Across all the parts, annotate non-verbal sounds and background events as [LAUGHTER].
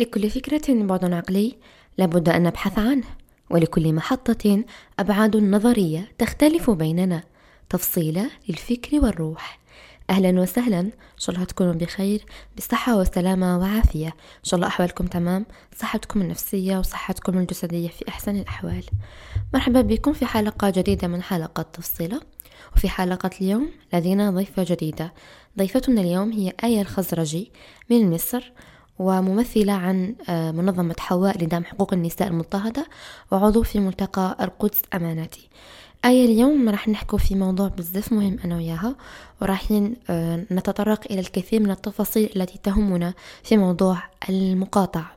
لكل فكرة بعد عقلي لابد أن نبحث عنه ولكل محطة أبعاد نظرية تختلف بيننا تفصيلة للفكر والروح. أهلا وسهلا إن شاء الله تكونوا بخير بصحة وسلامة وعافية إن شاء الله أحوالكم تمام صحتكم النفسية وصحتكم الجسدية في أحسن الأحوال. مرحبا بكم في حلقة جديدة من حلقة تفصيلة. وفي حلقة اليوم لدينا ضيفة جديدة. ضيفتنا اليوم هي آية الخزرجي من مصر. وممثلة عن آه، منظمة حواء لدعم حقوق النساء المضطهدة وعضو في ملتقى القدس أماناتي. آية اليوم راح نحكو في موضوع بزاف مهم أنا وياها وراح آه، نتطرق إلى الكثير من التفاصيل التي تهمنا في موضوع المقاطعة.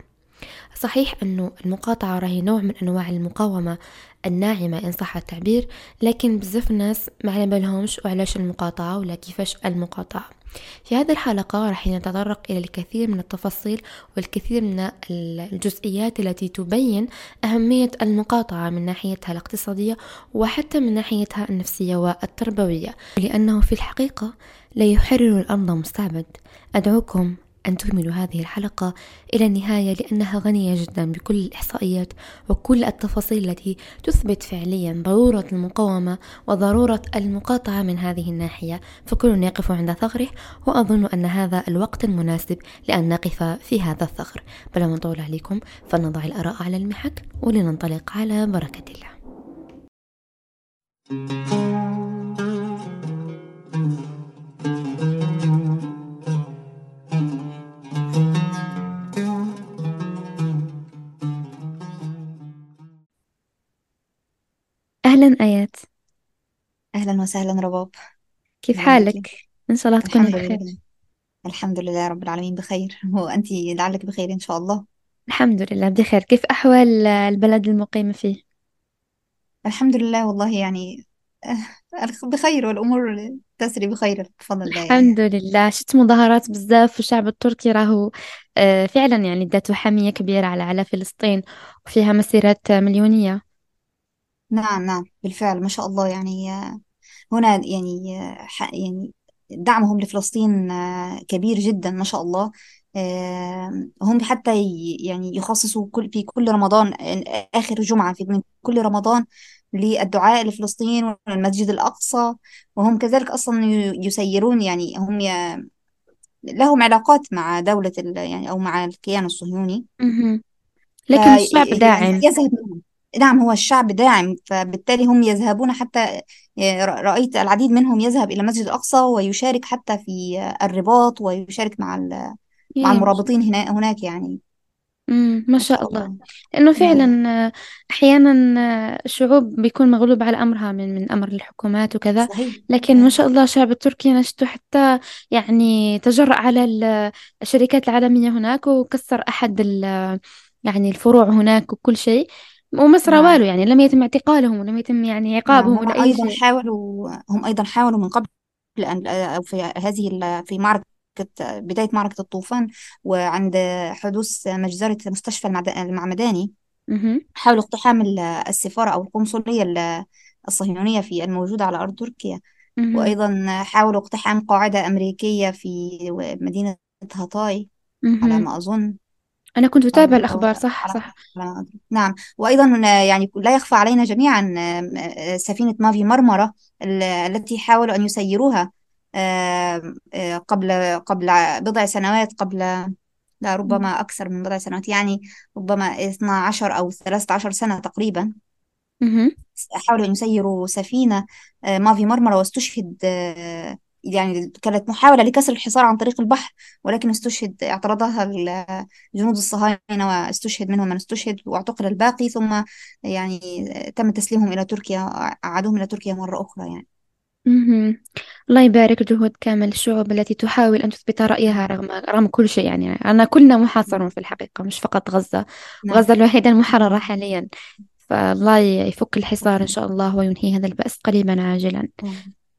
صحيح أنه المقاطعة راهي نوع من أنواع المقاومة الناعمة إن صح التعبير لكن بزاف الناس ما على بالهمش وعلاش المقاطعة ولا كيفاش المقاطعة. في هذه الحلقة راح نتطرق إلى الكثير من التفاصيل والكثير من الجزئيات التي تبين أهمية المقاطعة من ناحيتها الاقتصادية وحتى من ناحيتها النفسية والتربوية لأنه في الحقيقة لا يحرر الأرض مستعبد. أدعوكم أن تكملوا هذه الحلقة إلى النهاية لأنها غنية جدا بكل الإحصائيات وكل التفاصيل التي تثبت فعليا ضرورة المقاومة وضرورة المقاطعة من هذه الناحية. فكل يقف عند ثغره وأظن أن هذا الوقت المناسب لأن نقف في هذا الثغر. بلا ما نطول عليكم فلنضع الآراء على المحك ولننطلق على بركة الله. أهلا آيات. أهلا وسهلا رباب. كيف ازيك حالك؟ إن شاء الله تكوني الحمد بخير. لله. الحمد لله رب العالمين بخير. [LAUGHS] وأنت لعلك بخير إن شاء الله. الحمد لله بخير كيف أحوال البلد المقيمة فيه؟ الحمد لله والله يعني آه، بخير والأمور تسري بخير بفضل الله يعني. الحمد لله. شفت مظاهرات بزاف والشعب التركي راهو آه، فعلا يعني ذاته حمية كبيرة على على فلسطين وفيها مسيرات مليونية. نعم نعم بالفعل ما شاء الله. يعني آه، هنا يعني آه، ح- يعني دعمهم لفلسطين آه، كبير جدا ما شاء الله. آه، هم حتى ي- يعني يخصصوا كل في كل رمضان آه، آخر جمعة في من كل رمضان للدعاء لفلسطين والمسجد الأقصى. وهم كذلك أصلا ي- يسيرون يعني هم ي- لهم علاقات مع دولة ال- يعني أو مع الكيان الصهيوني. مهم. لكن الشعب داعم. فيذهب منهم. نعم هو الشعب داعم فبالتالي هم يذهبون حتى رأيت العديد منهم يذهب إلى المسجد الأقصى ويشارك حتى في الرباط ويشارك مع ال- مع المرابطين هنا هناك يعني. امم ما شاء الله. لأنه نعم فعلا آه، أحيانا آه، الشعوب بيكون مغلوب على أمرها من من أمر الحكومات وكذا. صحيح. لكن ما شاء الله الشعب التركي أنا شفته حتى يعني تجرأ على ال- الشركات العالمية هناك وكسر أحد ال- يعني الفروع هناك وكل شيء. وما صار نعم واله يعني لم يتم اعتقالهم ولم يتم يعني نعم عقابهم هم ولا أي أيضا شيء حاولوا هم أيضا حاولوا من قبل أن أو في هذه في معركة بداية معركة الطوفان وعند حدوث مجزرة مستشفى المعمداني. حاولوا اقتحام ال- السفارة أو القنصلية ال- الصهيونية في الموجودة على أرض تركيا. وأيضا حاولوا اقتحام قاعدة أمريكية في مدينة هاتاي على. ما أظن أنا كنت أتابع أو أو الأخبار صح على صح. على نعم. وأيضا يعني لا يخفى علينا جميعا آه، سفينة مافي مرمرة ال- التي حاولوا أن يسيروها آه، آه، قبل قبل بضع سنوات قبل لا ربما أكثر من بضع سنوات يعني ربما 12 أو 13 سنة تقريبا. حاولوا أن يسيروا سفينة آه، مافي مرمرة واستشهد آه، يعني كانت محاولة لكسر الحصار عن طريق البحر ولكن استشهد اعترضها جنود الصهاينة واستشهد منهم من استشهد واعتقل الباقي ثم يعني تم تسليمهم إلى تركيا أعادوهم إلى تركيا مرة أخرى يعني. مهم. الله يبارك جهود كامل الشعوب التي تحاول أن تثبت رأيها رغم رغم كل شيء يعني. أنا كلنا محاصرون نعم. في الحقيقة مش فقط غزة. نعم. غزة الوحيدة المحررة حاليا. فالله يفك الحصار إن شاء الله وينهي هذا البأس قريبا عاجلا.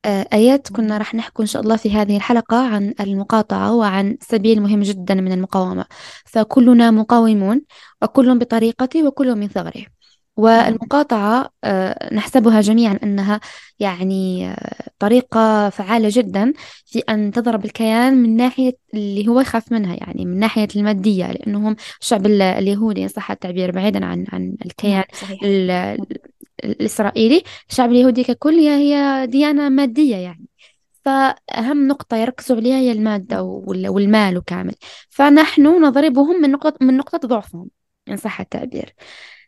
آيات كنا راح نحكي إن شاء الله في هذه الحلقة عن المقاطعة وعن سبيل مهم جدا من المقاومة. فكلنا مقاومون وكل بطريقته وكل من ثغره والمقاطعة آه، نحسبها جميعا أنها يعني آه، طريقة فعالة جدا في أن تضرب الكيان من ناحية اللي هو يخاف منها يعني من ناحية المادية لأنهم الشعب ال- اليهودي إن صح التعبير بعيدا عن عن الكيان نعم صحيح. الإسرائيلي الشعب اليهودي ككل هي ديانة مادية يعني. فأهم نقطة يركزوا عليها هي المادة وال- والمال كامل. فنحن نضربهم من نقطة من نقطة ضعفهم إن صح التعبير.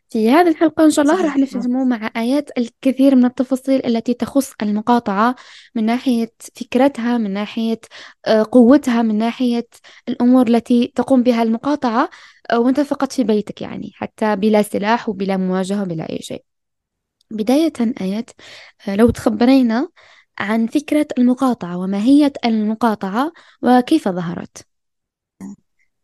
في هذه الحلقة إن شاء الله راح صحيح نعم نفهم مع آيات الكثير من التفاصيل التي تخص المقاطعة من ناحية فكرتها من ناحية آه، قوتها من ناحية الأمور التي تقوم بها المقاطعة آه، وأنت فقط في بيتك يعني حتى بلا سلاح وبلا مواجهة وبلا أي شيء. بداية آيات آه، لو تخبرينا عن فكرة المقاطعة وماهية المقاطعة وكيف ظهرت.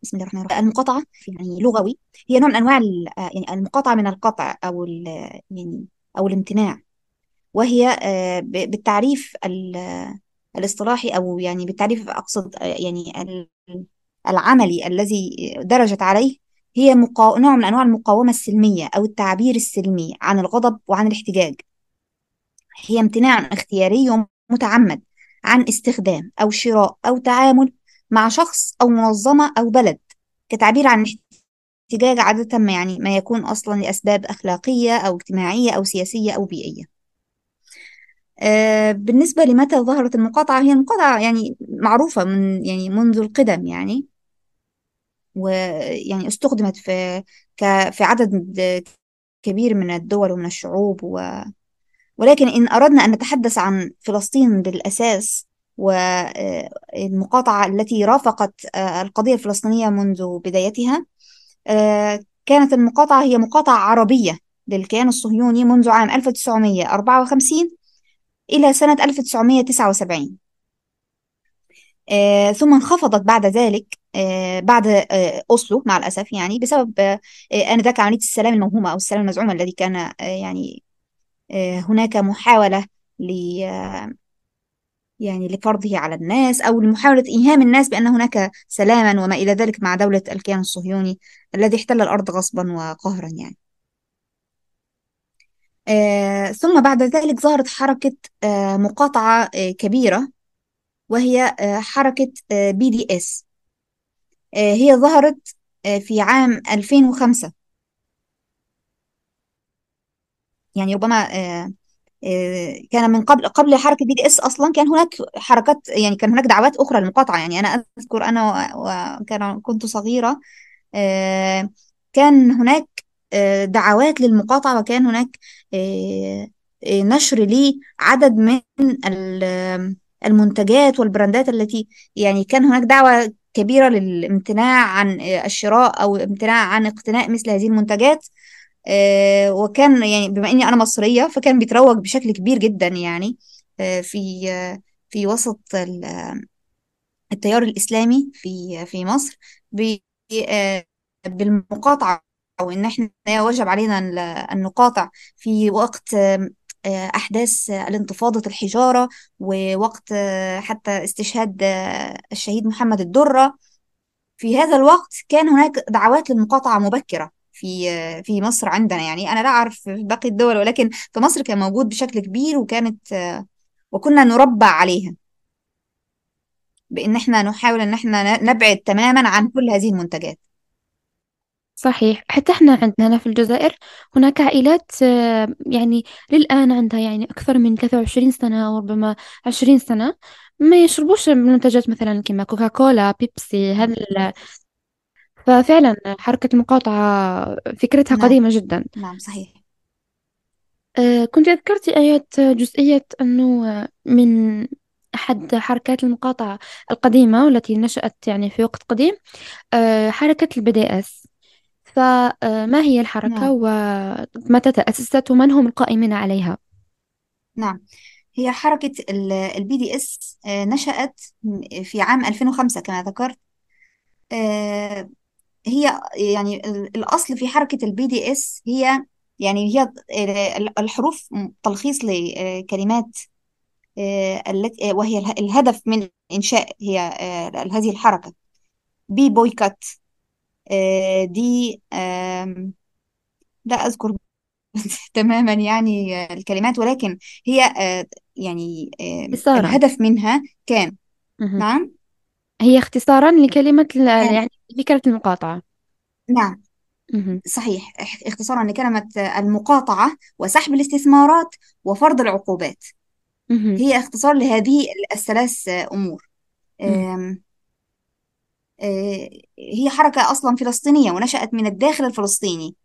بسم الله الرحمن الرحيم. المقاطعة يعني لغوي. هي نوع من أنواع ال- آه، يعني المقاطعة من القطع أو ال- يعني أو الامتناع. وهي آه، بالتعريف ال- الاصطلاحي أو يعني بالتعريف أقصد آه، يعني ال- العملي الذي درجت عليه هي. نوع من أنواع المقاومة السلمية أو التعبير السلمي عن الغضب وعن الاحتجاج. هي امتناع اختياري ومتعمد عن استخدام أو شراء أو تعامل مع شخص أو منظمة أو بلد كتعبير عن احتجاج عادة ما يعني ما يكون أصلا لأسباب أخلاقية أو اجتماعية أو سياسية أو بيئية. آه، بالنسبة لمتى ظهرت المقاطعة؟ هي المقاطعة يعني معروفة من يعني منذ القدم يعني. ويعني استخدمت في في عدد كبير من الدول ومن الشعوب و ولكن إن أردنا أن نتحدث عن فلسطين بالأساس والمقاطعة التي رافقت آه، القضية الفلسطينية منذ بدايتها آه، كانت المقاطعة هي مقاطعة عربية للكيان الصهيوني منذ عام 1954 إلى سنة 1979 آه، ثم انخفضت بعد ذلك بعد أوسلو مع الأسف يعني بسبب آنذاك عملية السلام الموهومة أو السلام المزعوم الذي كان يعني هناك محاولة يعني لفرضه على الناس أو لمحاولة إيهام الناس بأن هناك سلاما وما إلى ذلك مع دولة الكيان الصهيوني الذي احتل الأرض غصبا وقهرا يعني. آه ثم بعد ذلك ظهرت حركة آه مقاطعة آه كبيرة وهي آه حركة آه BDS. آه هي ظهرت في عام 2005 يعني ربما كان من قبل قبل حركة BDS أصلا كان هناك حركات يعني كان هناك دعوات أخرى للمقاطعة. يعني أنا أذكر أنا و- وكان كنت صغيرة آه، كان هناك آه، دعوات للمقاطعة وكان هناك آه، آه، نشر لعدد من ال- المنتجات والبراندات التي يعني كان هناك دعوة كبيرة للامتناع عن آه، الشراء أو امتناع عن اقتناء مثل هذه المنتجات. آه، وكان يعني بما إني أنا مصرية فكان بيتروج بشكل كبير جدا يعني آه، في آه، في وسط ال- آه، التيار الإسلامي في في مصر آه، بالمقاطعة أو إن إحنا وجب علينا أن نقاطع في وقت آه، آه، أحداث آه، الانتفاضة الحجارة ووقت آه، حتى استشهاد آه، الشهيد محمد الدرة. في هذا الوقت كان هناك دعوات للمقاطعة مبكرة. في في مصر عندنا. يعني أنا لا أعرف في باقي الدول ولكن في مصر كان موجود بشكل كبير وكانت وكنا نربع عليها. بإن إحنا نحاول إن إحنا نبعد تماما عن كل هذه المنتجات. صحيح. حتى إحنا عندنا هنا في الجزائر هناك عائلات يعني للآن عندها يعني أكثر من 23 سنة أو ربما 20 سنة ما يشربوش منتجات مثلا كما كوكاكولا بيبسي هذا ففعلا حركة المقاطعة فكرتها نعم. قديمة جدا. نعم صحيح. آه، كنت ذكرت آيات جزئية أنه آه، من أحد حركات المقاطعة القديمة والتي نشأت يعني في وقت قديم آه، حركة ال BDS فما هي الحركة نعم. ومتى تأسست ومن هم القائمين عليها؟ نعم. هي حركة ال BDS نشأت في عام 2005 كما ذكرت. آه، هي يعني ال- الأصل في حركة ال BDS هي يعني هي ال- الحروف تلخيص لكلمات آه، التي آه، وهي اله- الهدف من إنشاء هي آه، هذه الحركة. بي بويكوت آه، دي لا أذكر [LAUGHS] تماما يعني آه، الكلمات ولكن هي آه، يعني آه، الهدف منها كان. نعم؟ هي اختصارا لكلمة ال- كان يعني فكرة المقاطعة. نعم. مهم. صحيح. إخ- اختصارا لكلمة المقاطعة وسحب الاستثمارات وفرض العقوبات. مهم. هي اختصار لهذه الثلاث أمور. مهم. آه، هي حركة أصلا فلسطينية ونشأت من الداخل الفلسطيني.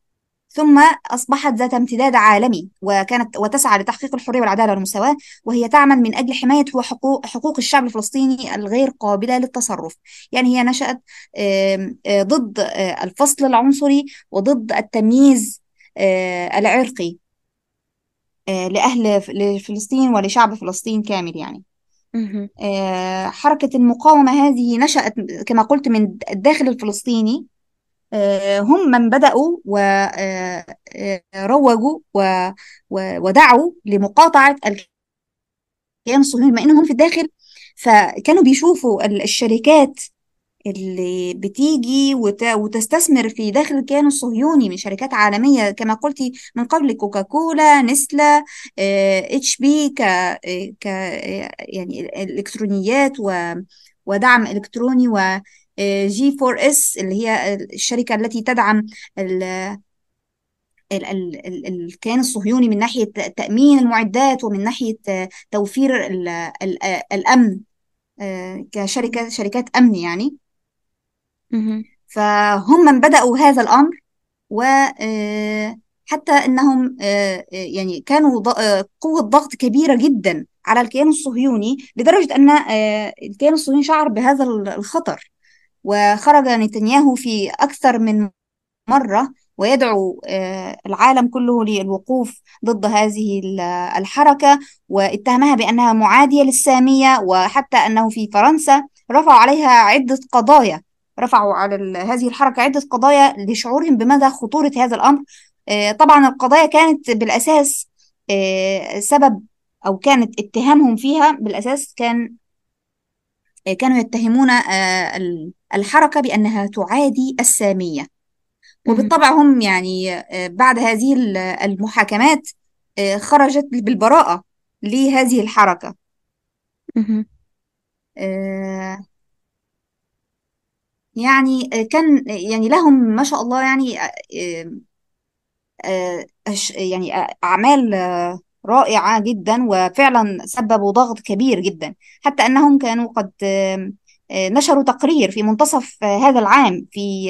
ثم أصبحت ذات امتداد عالمي وكانت وتسعى لتحقيق الحرية والعدالة والمساواة وهي تعمل من أجل حماية حقوق حقوق الشعب الفلسطيني الغير قابلة للتصرف. يعني هي نشأت ضد الفصل العنصري وضد التمييز العرقي لأهل ف- لفلسطين ولشعب فلسطين كامل يعني. حركة المقاومة هذه نشأت كما قلت من الداخل الفلسطيني هم من بدأوا وروجوا ودعوا لمقاطعة الكيان الصهيوني بما إنهم في الداخل. فكانوا بيشوفوا ال- الشركات اللي بتيجي وت- وتستثمر في داخل الكيان الصهيوني من شركات عالمية كما قلتي من قبل كوكاكولا نستله HP ك يعني الإلكترونيات ودعم إلكتروني و G4S اللي هي الشركة التي تدعم ال ال ال ال الكيان الصهيوني من ناحية تأمين المعدات ومن ناحية توفير ال ال الأمن آه، كشركة شركات أمن يعني. فهم من بدأوا هذا الأمر وحتى أنهم آه، آه، يعني كانوا آه، قوة ضغط كبيرة جدا على الكيان الصهيوني لدرجة أن آه، الكيان الصهيوني شعر بهذا الخطر وخرج نتنياهو في أكثر من مرة ويدعو آه، العالم كله للوقوف ضد هذه ال- الحركة واتهمها بأنها معادية للسامية وحتى أنه في فرنسا رفعوا عليها عدة قضايا رفعوا على هذه الحركة عدة قضايا لشعورهم بمدى خطورة هذا الأمر. آه، طبعا القضايا كانت بالأساس آه، سبب أو كانت اتهامهم فيها بالأساس كان كانوا يتهمون آه، ال- الحركة بأنها تعادي السامية. وبالطبع هم يعني آه، بعد هذه ال- المحاكمات آه، خرجت بالبراءة لهذه الحركة. آه، يعني آه، كان يعني لهم ما شاء الله يعني آه، آه، يعني آه، أعمال آه، رائعة جدا وفعلا سببوا ضغط كبير جدا حتى أنهم كانوا قد آه، آه، نشروا تقرير في منتصف آه، هذا العام في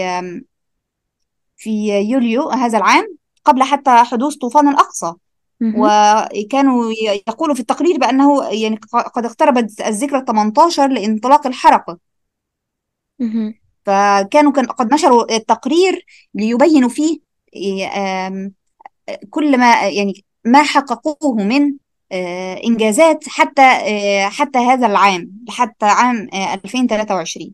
في يوليو هذا العام قبل حتى حدوث طوفان الأقصى. وكانوا يقولوا في التقرير بأنه يعني قد اقتربت الذكرى 18 لانطلاق الحركة. فكانوا كان قد نشروا التقرير ليبينوا فيه آم، كل ما يعني ما حققوه من آه، إنجازات حتى آه، حتى هذا العام حتى عام آه، 2023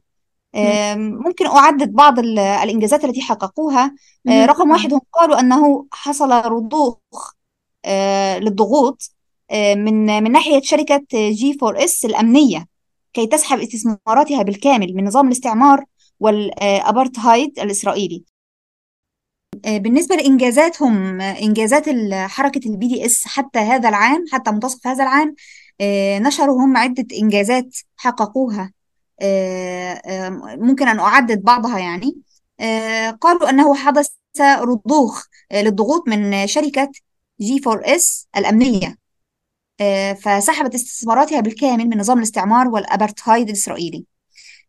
مهم. آم، ممكن أعدد بعض ال- الإنجازات التي حققوها آه،. رقم واحد هم قالوا أنه حصل رضوخ آه، للضغوط آه، من من ناحية شركة G4S الأمنية كي تسحب استثماراتها بالكامل من نظام الاستعمار والأبارتهايد الإسرائيلي آه، بالنسبة لإنجازاتهم آه، إنجازات حركة ال BDS حتى هذا العام حتى منتصف هذا العام آه، نشروا هم عدة إنجازات حققوها آه، آه، ممكن أن أعدد بعضها يعني. آه، قالوا أنه حدث رضوخ آه، للضغوط من شركة G4S الأمنية آه، فسحبت استثماراتها بالكامل من نظام الاستعمار والأبارتهايد الإسرائيلي.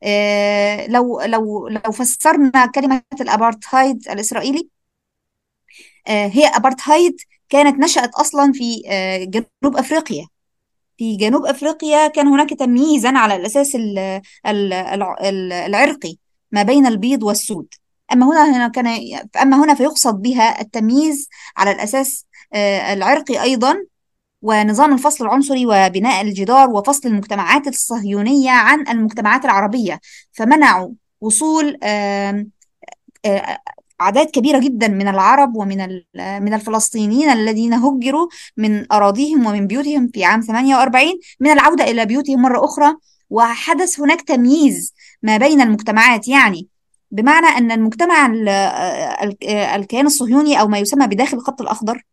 آه، لو لو لو فسرنا كلمة الأبارتهايد الإسرائيلي آه، هي أبارتهايد كانت نشأت أصلا في آه، جنوب أفريقيا. في جنوب أفريقيا كان هناك تمييزا على الأساس ال- ال- الع- ال- العرقي ما بين البيض والسود. أما هنا هنا كان أما هنا فيقصد بها التمييز على الأساس آه، العرقي أيضا ونظام الفصل العنصري وبناء الجدار وفصل المجتمعات الصهيونية عن المجتمعات العربية. فمنعوا وصول آه، أعداد كبيرة جدا من العرب ومن من الفلسطينيين الذين هجروا من أراضيهم ومن بيوتهم في عام 48 من العودة إلى بيوتهم مرة أخرى وحدث هناك تمييز ما بين المجتمعات. يعني بمعنى أن المجتمع ال- ال- الكيان الصهيوني أو ما يسمى بداخل الخط الأخضر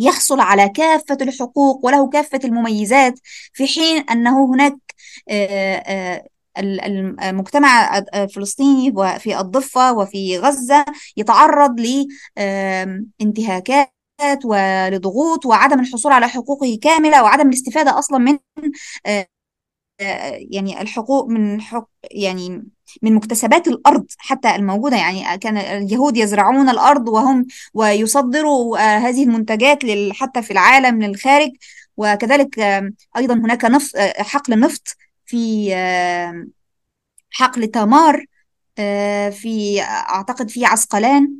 يحصل على كافة الحقوق وله كافة المميزات في حين أنه هناك آه، آه، المجتمع الفلسطيني وفي الضفة وفي غزة يتعرض لانتهاكات ولضغوط وعدم الحصول على حقوقه كاملة وعدم الاستفادة أصلا من آه، يعني الحقوق من حق يعني من مكتسبات الأرض حتى الموجودة. يعني كان اليهود يزرعون الأرض وهم ويصدروا آه، هذه المنتجات حتى في العالم للخارج. وكذلك آه، أيضا هناك نفط آه، حقل نفط في آه، حقل تمار آه، في أعتقد في عسقلان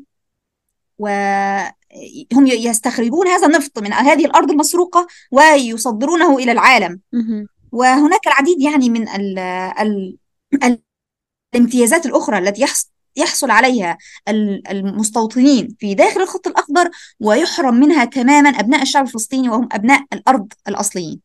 وهم يستخرجون هذا النفط من هذه الأرض المسروقة ويصدرونه إلى العالم. وهناك العديد يعني من ال ال الامتيازات الأخرى التي يحص يحصل عليها ال- المستوطنين في داخل الخط الأخضر ويحرم منها تماما أبناء الشعب الفلسطيني وهم أبناء الأرض الأصليين.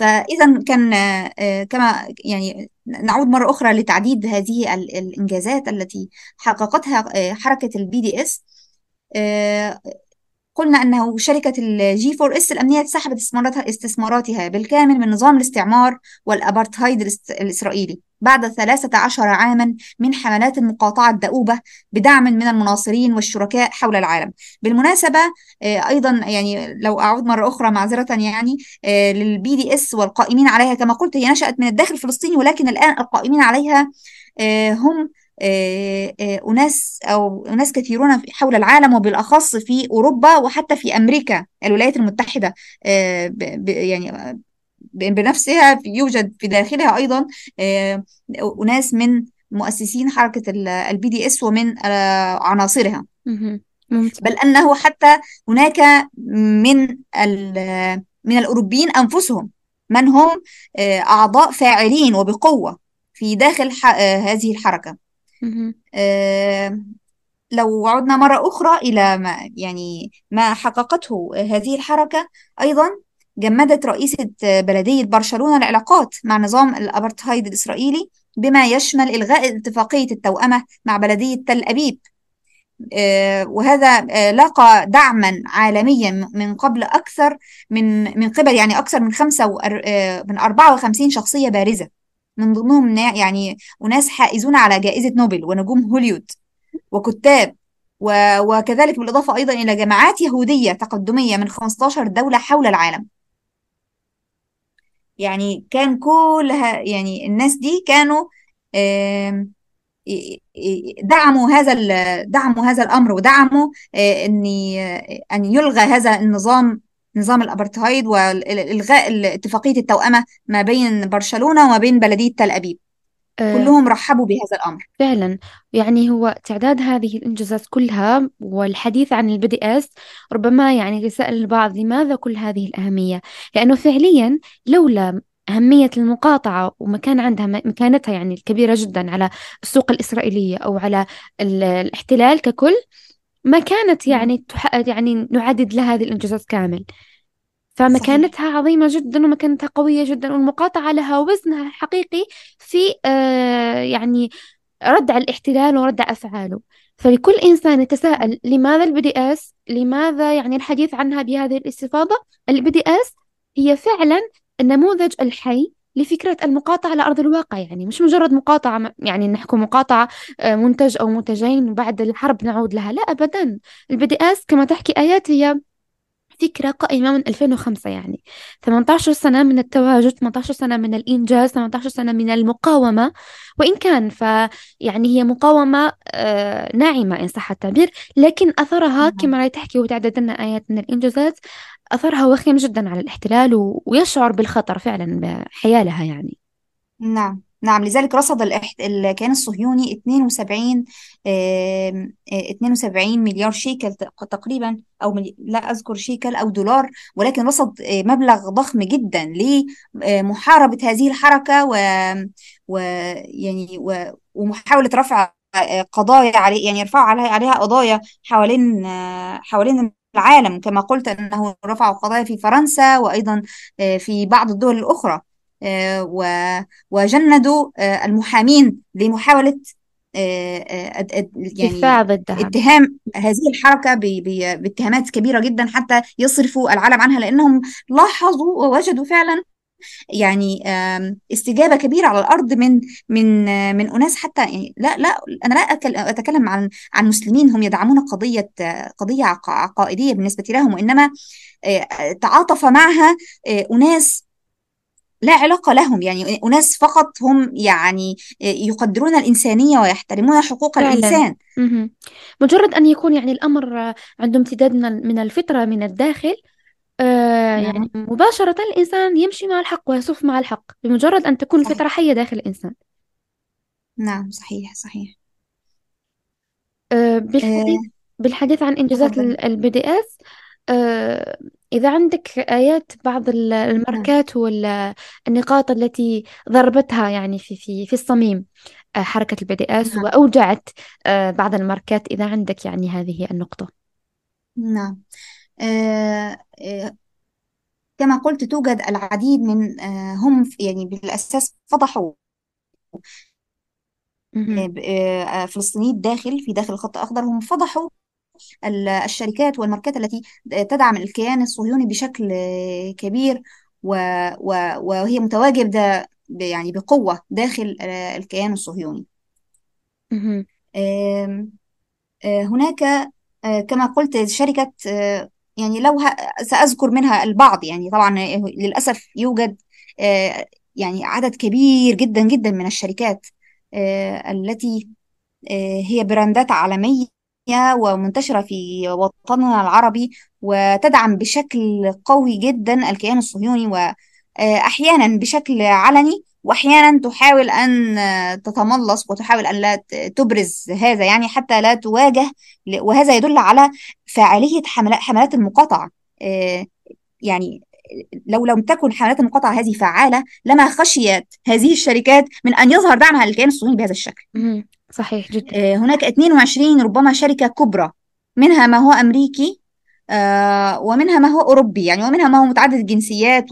فإذا كان آه، آه، كما يعني نعود مرة أخرى لتعديد هذه ال- الإنجازات التي حققتها آه، حركة ال BDS قلنا أنه شركة ال G4S الأمنية سحبت استثماراتها بالكامل من نظام الاستعمار والأبارتهايد الإس- الإسرائيلي. بعد 13 عاما من حملات المقاطعة الدؤوبة بدعم من المناصرين والشركاء حول العالم. بالمناسبة آه، أيضا يعني لو أعود مرة أخرى معذرة يعني آه، للبي دي إس والقائمين عليها. كما قلت هي نشأت من الداخل الفلسطيني ولكن الآن القائمين عليها آه، هم أناس أو أناس كثيرون حول العالم وبالأخص في أوروبا وحتى في أمريكا الولايات المتحدة يعني بنفسها يوجد في داخلها أيضا آه، أناس من مؤسسين حركة ال BDS ومن آه، عناصرها. بل أنه حتى هناك من من الأوروبيين أنفسهم من هم آه، أعضاء فاعلين وبقوة في داخل هذه الحركة. لو عدنا مرة أخرى إلى ما يعني ما حققته هذه الحركة أيضا جمدت رئيسة بلدية برشلونة العلاقات مع نظام الأبرتهايد الإسرائيلي بما يشمل إلغاء اتفاقية التوأمة مع بلدية تل أبيب. آه، وهذا آه، لاقى دعما عالميا من قبل أكثر من من قبل يعني أكثر من خمسة آه، من 54 شخصية بارزة من ضمنهم يعني أناس حائزون على جائزة نوبل ونجوم هوليوود وكتاب. وكذلك بالإضافة أيضا إلى جماعات يهودية تقدمية من 15 دولة حول العالم. يعني كان كلها يعني الناس دي كانوا دعموا هذا دعموا هذا الأمر ودعموا آه، أن ي- أن يلغى هذا النظام نظام الأبرتهايد والإلغاء اتفاقية التوأمة ما بين برشلونة وما بين بلدية تل أبيب. آه، كلهم رحبوا بهذا الأمر. فعلا. يعني هو تعداد هذه الإنجازات كلها والحديث عن ال BDS ربما يعني يسأل البعض لماذا كل هذه الأهمية؟ لأنه فعليا لولا أهمية المقاطعة ومكان عندها مكانتها يعني الكبيرة جدا على السوق الإسرائيلية أو على ال- الاحتلال ككل ما كانت نعم. يعني. يعني نعدد لها هذه الإنجازات كامل. صحيح. فمكانتها عظيمة جدا ومكانتها قوية جدا والمقاطعة لها وزنها الحقيقي في آه يعني ردع الاحتلال وردع أفعاله. فلكل إنسان يتساءل لماذا ال BDS لماذا يعني الحديث عنها بهذه الاستفاضة؟ ال BDS هي فعلا النموذج الحي لفكرة المقاطعة على أرض الواقع يعني مش مجرد مقاطعة يعني نحكي مقاطعة آه، منتج أو منتجين وبعد الحرب نعود لها لا أبدا. ال BDS كما تحكي آيات هي فكرة قائمة من 2005 يعني. 18 سنة من التواجد 18 سنة من الإنجاز 18 سنة من المقاومة. وإن كان ف يعني هي مقاومة آه، ناعمة إن صح التعبير لكن أثرها نعم. كما لا تحكي وتعدد لنا آيات من الإنجازات أثرها وخيم جدا على الاحتلال. ويشعر بالخطر فعلا بحيالها يعني. نعم. نعم لذلك رصد الاحت... الكيان الصهيوني 72 آم، آه، 72 مليار شيكل تق- تقريبا أو ملي... لا أذكر شيكل أو دولار ولكن رصد آه، مبلغ ضخم جدا لمحاربة هذه الحركة و... و... يعني و... ومحاولة رفع آه، قضايا عليه يعني يرفعوا عليها عليها قضايا حوالين آه، حوالين العالم كما قلت أنه رفعوا قضايا في فرنسا وأيضا آه، في بعض الدول الأخرى. آه، وجندوا آه، المحامين لمحاولة آه، آه، أد- دفاع يعني ضدها اتهام هذه الحركة باتهامات كبيرة جدا حتى يصرفوا العالم عنها لأنهم لاحظوا ووجدوا فعلا يعني آم، استجابة كبيرة على الأرض من من آه، من أناس حتى يعني لا لا أنا لا أتكلم عن عن مسلمين هم يدعمون قضية آه، قضية عق- عقائدية بالنسبة لهم وإنما آه، تعاطف معها آه، أناس لا علاقة لهم يعني أناس فقط هم يعني يقدرون الإنسانية ويحترمون حقوق فعلا. الإنسان. مجرد أن يكون يعني الأمر عنده امتداد من ال- من الفطرة من الداخل آه يعني نعم مباشرة الإنسان يمشي مع الحق ويصف مع الحق بمجرد أن تكون الفطرة حية داخل الإنسان. نعم صحيح صحيح. آه بالحديث آه، بالحديث عن إنجازات ال BDS إذا عندك آيات بعض ال- نعم. الماركات والنقاط التي ضربتها يعني في في في الصميم آه حركة ال BDS نعم. وأوجعت آه بعض الماركات إذا عندك يعني هذه النقطة. نعم. آه، آه، كما قلت توجد العديد من آه، هم يعني بالأساس فضحوا مهم. آه، آه، فلسطينيين داخل في داخل الخط الأخضر هم فضحوا الشركات والماركات التي تدعم الكيان الصهيوني بشكل كبير وهي متواجدة يعني بقوة داخل آه، الكيان الصهيوني. آه، هناك آه، كما قلت شركة يعني لو سأذكر منها البعض يعني طبعا للأسف يوجد يعني عدد كبير جدا جدا من الشركات التي هي براندات عالمية ومنتشرة في وطننا العربي وتدعم بشكل قوي جدا الكيان الصهيوني وأحيانا بشكل علني وأحيانا تحاول أن آه، تتملص وتحاول أن لا تبرز هذا يعني حتى لا تواجه وهذا يدل على فاعلية حملات المقاطعة آه، يعني لو لم تكن حملات المقاطعة هذه فعالة لما خشيت هذه الشركات من أن يظهر دعمها للكيان الصهيوني بهذا الشكل. صحيح جدا. آه، هناك 22 ربما شركة كبرى منها ما هو أمريكي آه، ومنها ما هو أوروبي يعني ومنها ما هو متعدد الجنسيات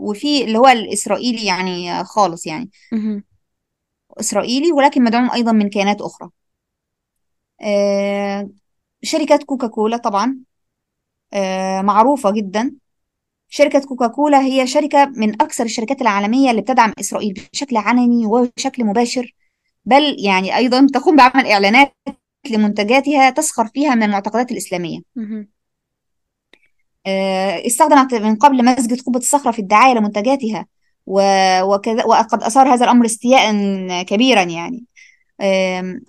وفي اللي هو الإسرائيلي يعني آه، خالص يعني. إسرائيلي ولكن مدعوم أيضا من كيانات أخرى. شركة كوكاكولا طبعا معروفة جدا. شركة كوكاكولا هي شركة من أكثر الشركات العالمية اللي بتدعم إسرائيل بشكل علني وبشكل مباشر. بل يعني أيضا تقوم بعمل إعلانات لمنتجاتها تسخر فيها من المعتقدات الإسلامية. آه، استخدمت من قبل مسجد قبة الصخرة في الدعاية لمنتجاتها وكذا وقد أثار هذا الأمر استياء كبيرا يعني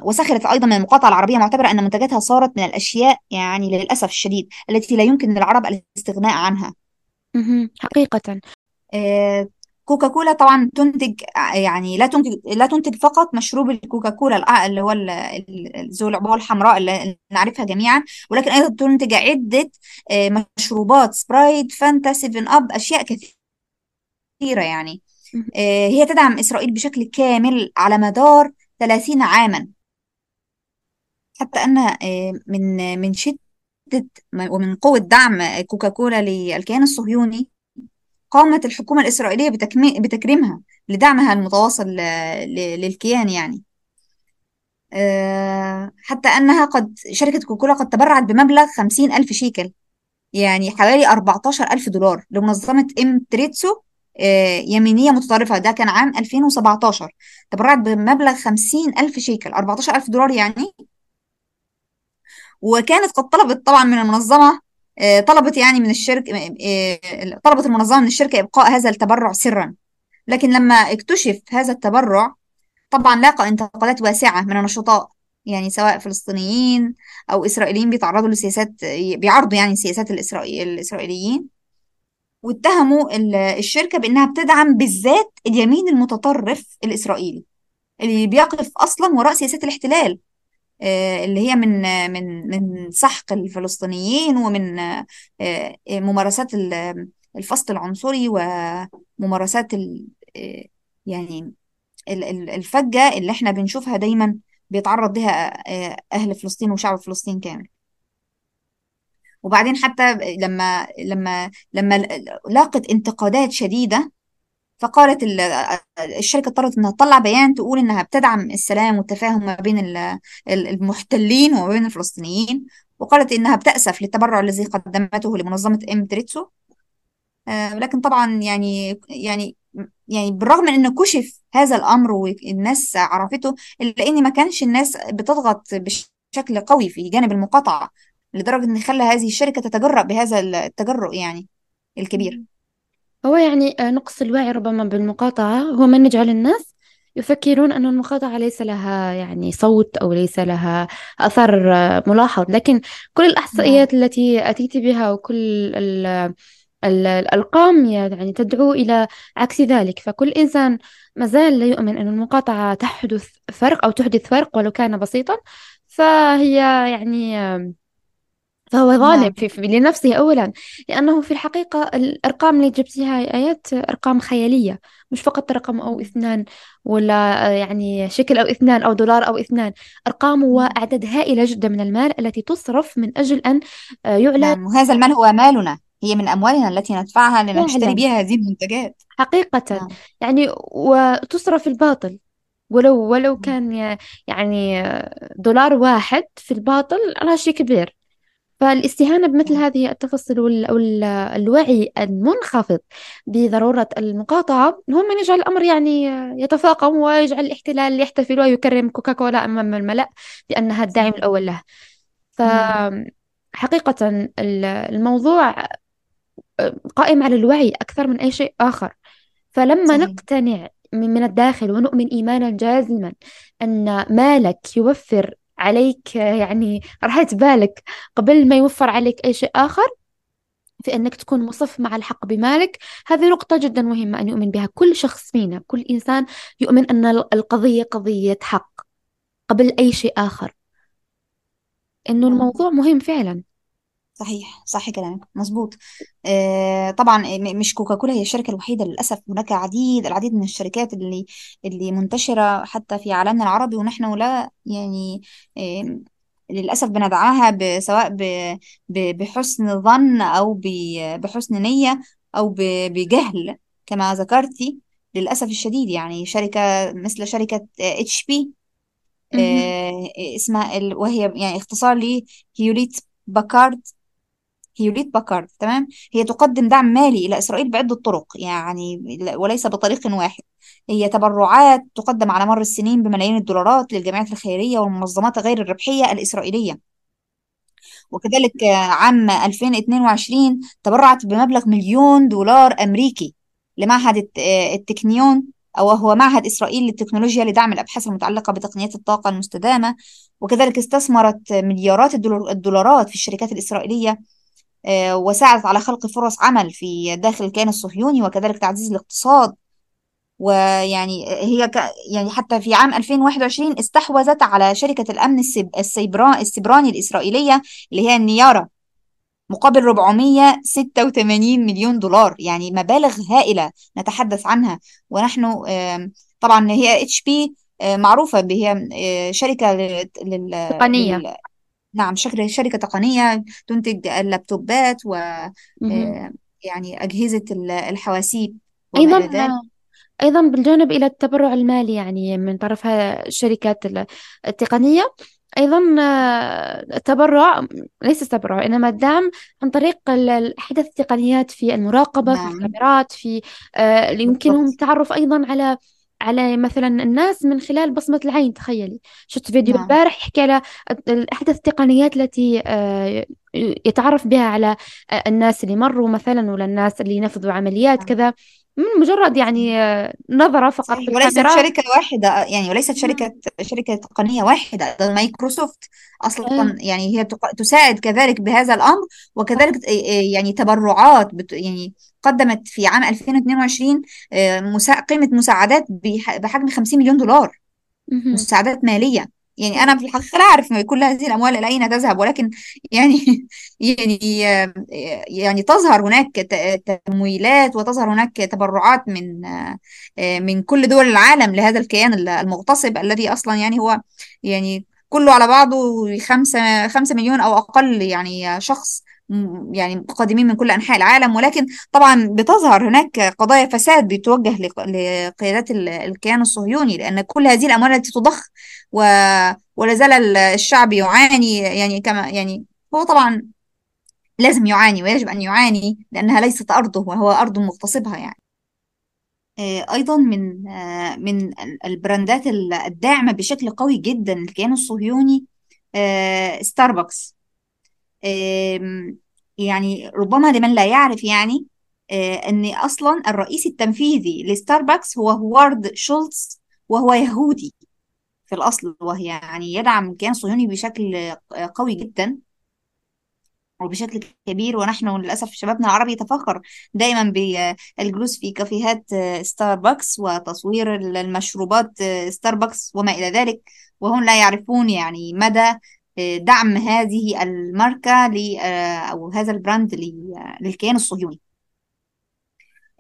وسخرت أيضا من المقاطعة العربية معتبرة أن منتجاتها صارت من الأشياء يعني للأسف الشديد التي لا يمكن للعرب الاستغناء عنها. حقيقة آه، كوكاكولا طبعا تنتج يعني لا تنتج لا تنتج فقط مشروب الكوكاكولا اللي هو ذو العبوة الحمراء اللي نعرفها جميعا ولكن أيضا تنتج عدة آه، مشروبات سبرايت فانتا سيفن أب أشياء كثيرة يعني. آه، هي تدعم إسرائيل بشكل كامل على مدار 30 عاما حتى أن آه، من من شدة ومن قوة دعم كوكاكولا للكيان الصهيوني قامت الحكومة الإسرائيلية بتكريمها لدعمها المتواصل للكيان يعني. آه، حتى أنها قد شركة كوكولا قد تبرعت بمبلغ خمسين ألف شيكل يعني حوالي أربعتاشر ألف دولار لمنظمة إم تريتسو آه، يمينية متطرفة. ده كان عام 2017 تبرعت بمبلغ خمسين ألف شيكل. أربعتاشر ألف دولار يعني؟ وكانت قد طلبت طبعا من المنظمة طلبت يعني من الشركة آه، طلبت المنظمة من الشركة إبقاء هذا التبرع سرا. لكن لما اكتشف هذا التبرع طبعا لاقى انتقادات واسعة من النشطاء يعني سواء فلسطينيين أو إسرائيليين بيتعرضوا لسياسات بيعرضوا يعني سياسات الإسرائيل الإسرائيليين. واتهموا ال- الشركة بأنها بتدعم بالذات اليمين المتطرف الإسرائيلي اللي بيقف أصلا وراء سياسات الاحتلال. آه، اللي هي من آه، من من سحق الفلسطينيين ومن آه، آه، ممارسات ال- الفصل العنصري وممارسات آه، يعني ال- ال- الفجة اللي إحنا بنشوفها دايما بيتعرض لها آه، أهل فلسطين وشعب فلسطين كامل. وبعدين حتى لما لما لما لاقت انتقادات شديدة فقالت ال- الشركة اضطرت إنها تطلع بيان تقول إنها بتدعم السلام والتفاهم ما بين ال- ال- المحتلين وما بين الفلسطينيين وقالت إنها بتأسف للتبرع الذي قدمته لمنظمة إم دريتسو آه، لكن طبعا يعني يعني يعني بالرغم من إنه كشف هذا الأمر والناس عرفته إلا إن ما كانش الناس بتضغط بشكل قوي في جانب المقاطعة لدرجة إن خلى هذه الشركة تتجرأ بهذا التجرؤ يعني الكبير. هو يعني آه، نقص الوعي ربما بالمقاطعة. هو من يجعل الناس يفكرون أن المقاطعة ليس لها يعني صوت أو ليس لها أثر آه، ملاحظ. لكن كل نعم. الإحصائيات التي أتيت بها وكل ال- ال- الأرقام يعني تدعو إلى عكس ذلك. فكل إنسان ما زال لا يؤمن أن المقاطعة تحدث فرق أو تحدث فرق ولو كان بسيطا. فهي يعني فهو ظالم نعم في, في لنفسه أولا لأنه في الحقيقة الأرقام اللي جبتيها هي آيات أرقام خيالية مش فقط رقم أو اثنان ولا آه، يعني شكل أو اثنان أو دولار أو اثنان. أرقام وأعداد هائلة جدا من المال التي تصرف من أجل أن آه، يعلن نعم وهذا المال هو مالنا هي من أموالنا التي ندفعها لنشتري بها هذه المنتجات. حقيقة. نعم. يعني وتصرف الباطل. ولو ولو. كان يعني دولار واحد في الباطل هذا شيء كبير. فالاستهانة بمثل هذه التفاصيل وال- أو ال- الوعي المنخفض بضرورة المقاطعة هو من يجعل الأمر يعني يتفاقم ويجعل الاحتلال يحتفل ويكرم كوكاكولا أمام الملأ بأنها الداعم الأول له. فحقيقة ال- الموضوع قائم على الوعي أكثر من أي شيء آخر. فلما صحيح. نقتنع من من الداخل ونؤمن إيمانا جازما أن مالك يوفر عليك يعني راحة بالك قبل ما يوفر عليك أي شيء آخر في أنك تكون مصف مع الحق بمالك. هذه نقطة جدا مهمة أن يؤمن بها كل شخص فينا. كل إنسان يؤمن أن القضية قضية حق قبل أي شيء آخر. نعم الموضوع مهم فعلا. صحيح صح كلامك مظبوط آه طبعا م- مش كوكاكولا هي الشركة الوحيدة للأسف هناك عديد العديد من الشركات اللي اللي منتشرة حتى في عالمنا العربي ونحن لا يعني آه للأسف بندعاها ب- سواء ب- ب- بحسن ظن أو ب- بحسن نية أو ب- بجهل كما ذكرتي للأسف الشديد يعني شركة مثل شركة HP مهم. اسمها ال- وهي يعني اختصار ل Hewlett Packard Hewlett Packard تمام؟ هي تقدم دعم مالي إلى إسرائيل بعدة طرق يعني وليس بطريق واحد. هي تبرعات تقدم على مر السنين بملايين الدولارات للجمعيات الخيرية والمنظمات غير الربحية الإسرائيلية. وكذلك عام 2022 تبرعت بمبلغ مليون دولار أمريكي لمعهد الت- التكنيون أو هو معهد إسرائيل للتكنولوجيا لدعم الأبحاث المتعلقة بتقنيات الطاقة المستدامة. وكذلك استثمرت مليارات الدولار- الدولارات في الشركات الإسرائيلية وساعدت على خلق فرص عمل في داخل الكيان الصهيوني وكذلك تعزيز الاقتصاد. ويعني هي ك... يعني حتى في عام 2021 استحوذت على شركة الأمن السب... السيبرا... السبراني الإسرائيلية اللي هي النيارة مقابل 486 مليون دولار يعني مبالغ هائلة نتحدث عنها. ونحن طبعا هي إتش بي معروفة آه، شركة لل... لل... تقنية. لل... نعم شركة شركة تقنية تنتج اللابتوبات و مهم. آه، يعني أجهزة ال- الحواسيب وما أيضا إلى ذلك أيضا بالجانب إلى التبرع المالي يعني من طرف الشركات ال- التقنية. أيضا آه، التبرع ليس التبرع إنما الدعم عن طريق أحدث التقنيات في المراقبة في نعم. الكاميرات في آه، يمكنهم التعرف أيضا على على مثلا الناس من خلال بصمة العين تخيلي. شفت فيديو نعم. البارح يحكي على أحدث التقنيات التي آه، يتعرف بها على آه، الناس اللي مروا مثلا ولا الناس اللي نفذوا عمليات نعم. كذا. من مجرد يعني آه، نظرة فقط صحيح وليست شركة واحدة يعني وليست مم. شركة شركة تقنية واحدة مايكروسوفت آه. أصلا يعني هي تساعد كذلك بهذا الأمر وكذلك آه، آه، يعني تبرعات بت يعني قدمت في عام 2022 آه، مسا- قيمة مساعدات بح- بحجم 50 مليون دولار. مساعدات مالية يعني أنا. في الحقيقة لا أعرف كل هذه الأموال إلى أين تذهب ولكن يعني [LAUGHS] يعني يعني تظهر هناك تمويلات وتظهر هناك تبرعات من من كل دول العالم لهذا الكيان المغتصب الذي أصلا يعني هو يعني كله على بعضه خمسة خمسة مليون أو أقل يعني شخص يعني قادمين من كل أنحاء العالم ولكن طبعا بتظهر هناك قضايا فساد بتوجه لق- لقيادات ال- الكيان الصهيوني لأن كل هذه الأموال التي تضخ و ولا زال ال- الشعب يعاني يعني كما يعني هو طبعا لازم يعاني ويجب أن يعاني لأنها ليست أرضه وهو أرض مغتصبها يعني. آه، أيضا من آه، من ال- البراندات ال- الداعمة بشكل قوي جدا للكيان الصهيوني آه، ستاربكس آم، يعني ربما لمن لا يعرف يعني آه، أن أصلا الرئيس التنفيذي لستاربكس هو هوارد شولتز وهو يهودي في الأصل وهي يعني يدعم الكيان الصهيوني بشكل آه، قوي جدا وبشكل كبير ونحن للأسف شبابنا العربي يتفخر دايما بالجلوس في كافيهات آه، ستاربكس وتصوير المشروبات آه، ستاربكس وما إلى ذلك وهم لا يعرفون يعني مدى آه، دعم هذه الماركة ل آه، أو هذا ال brand آه، للكيان الصهيوني.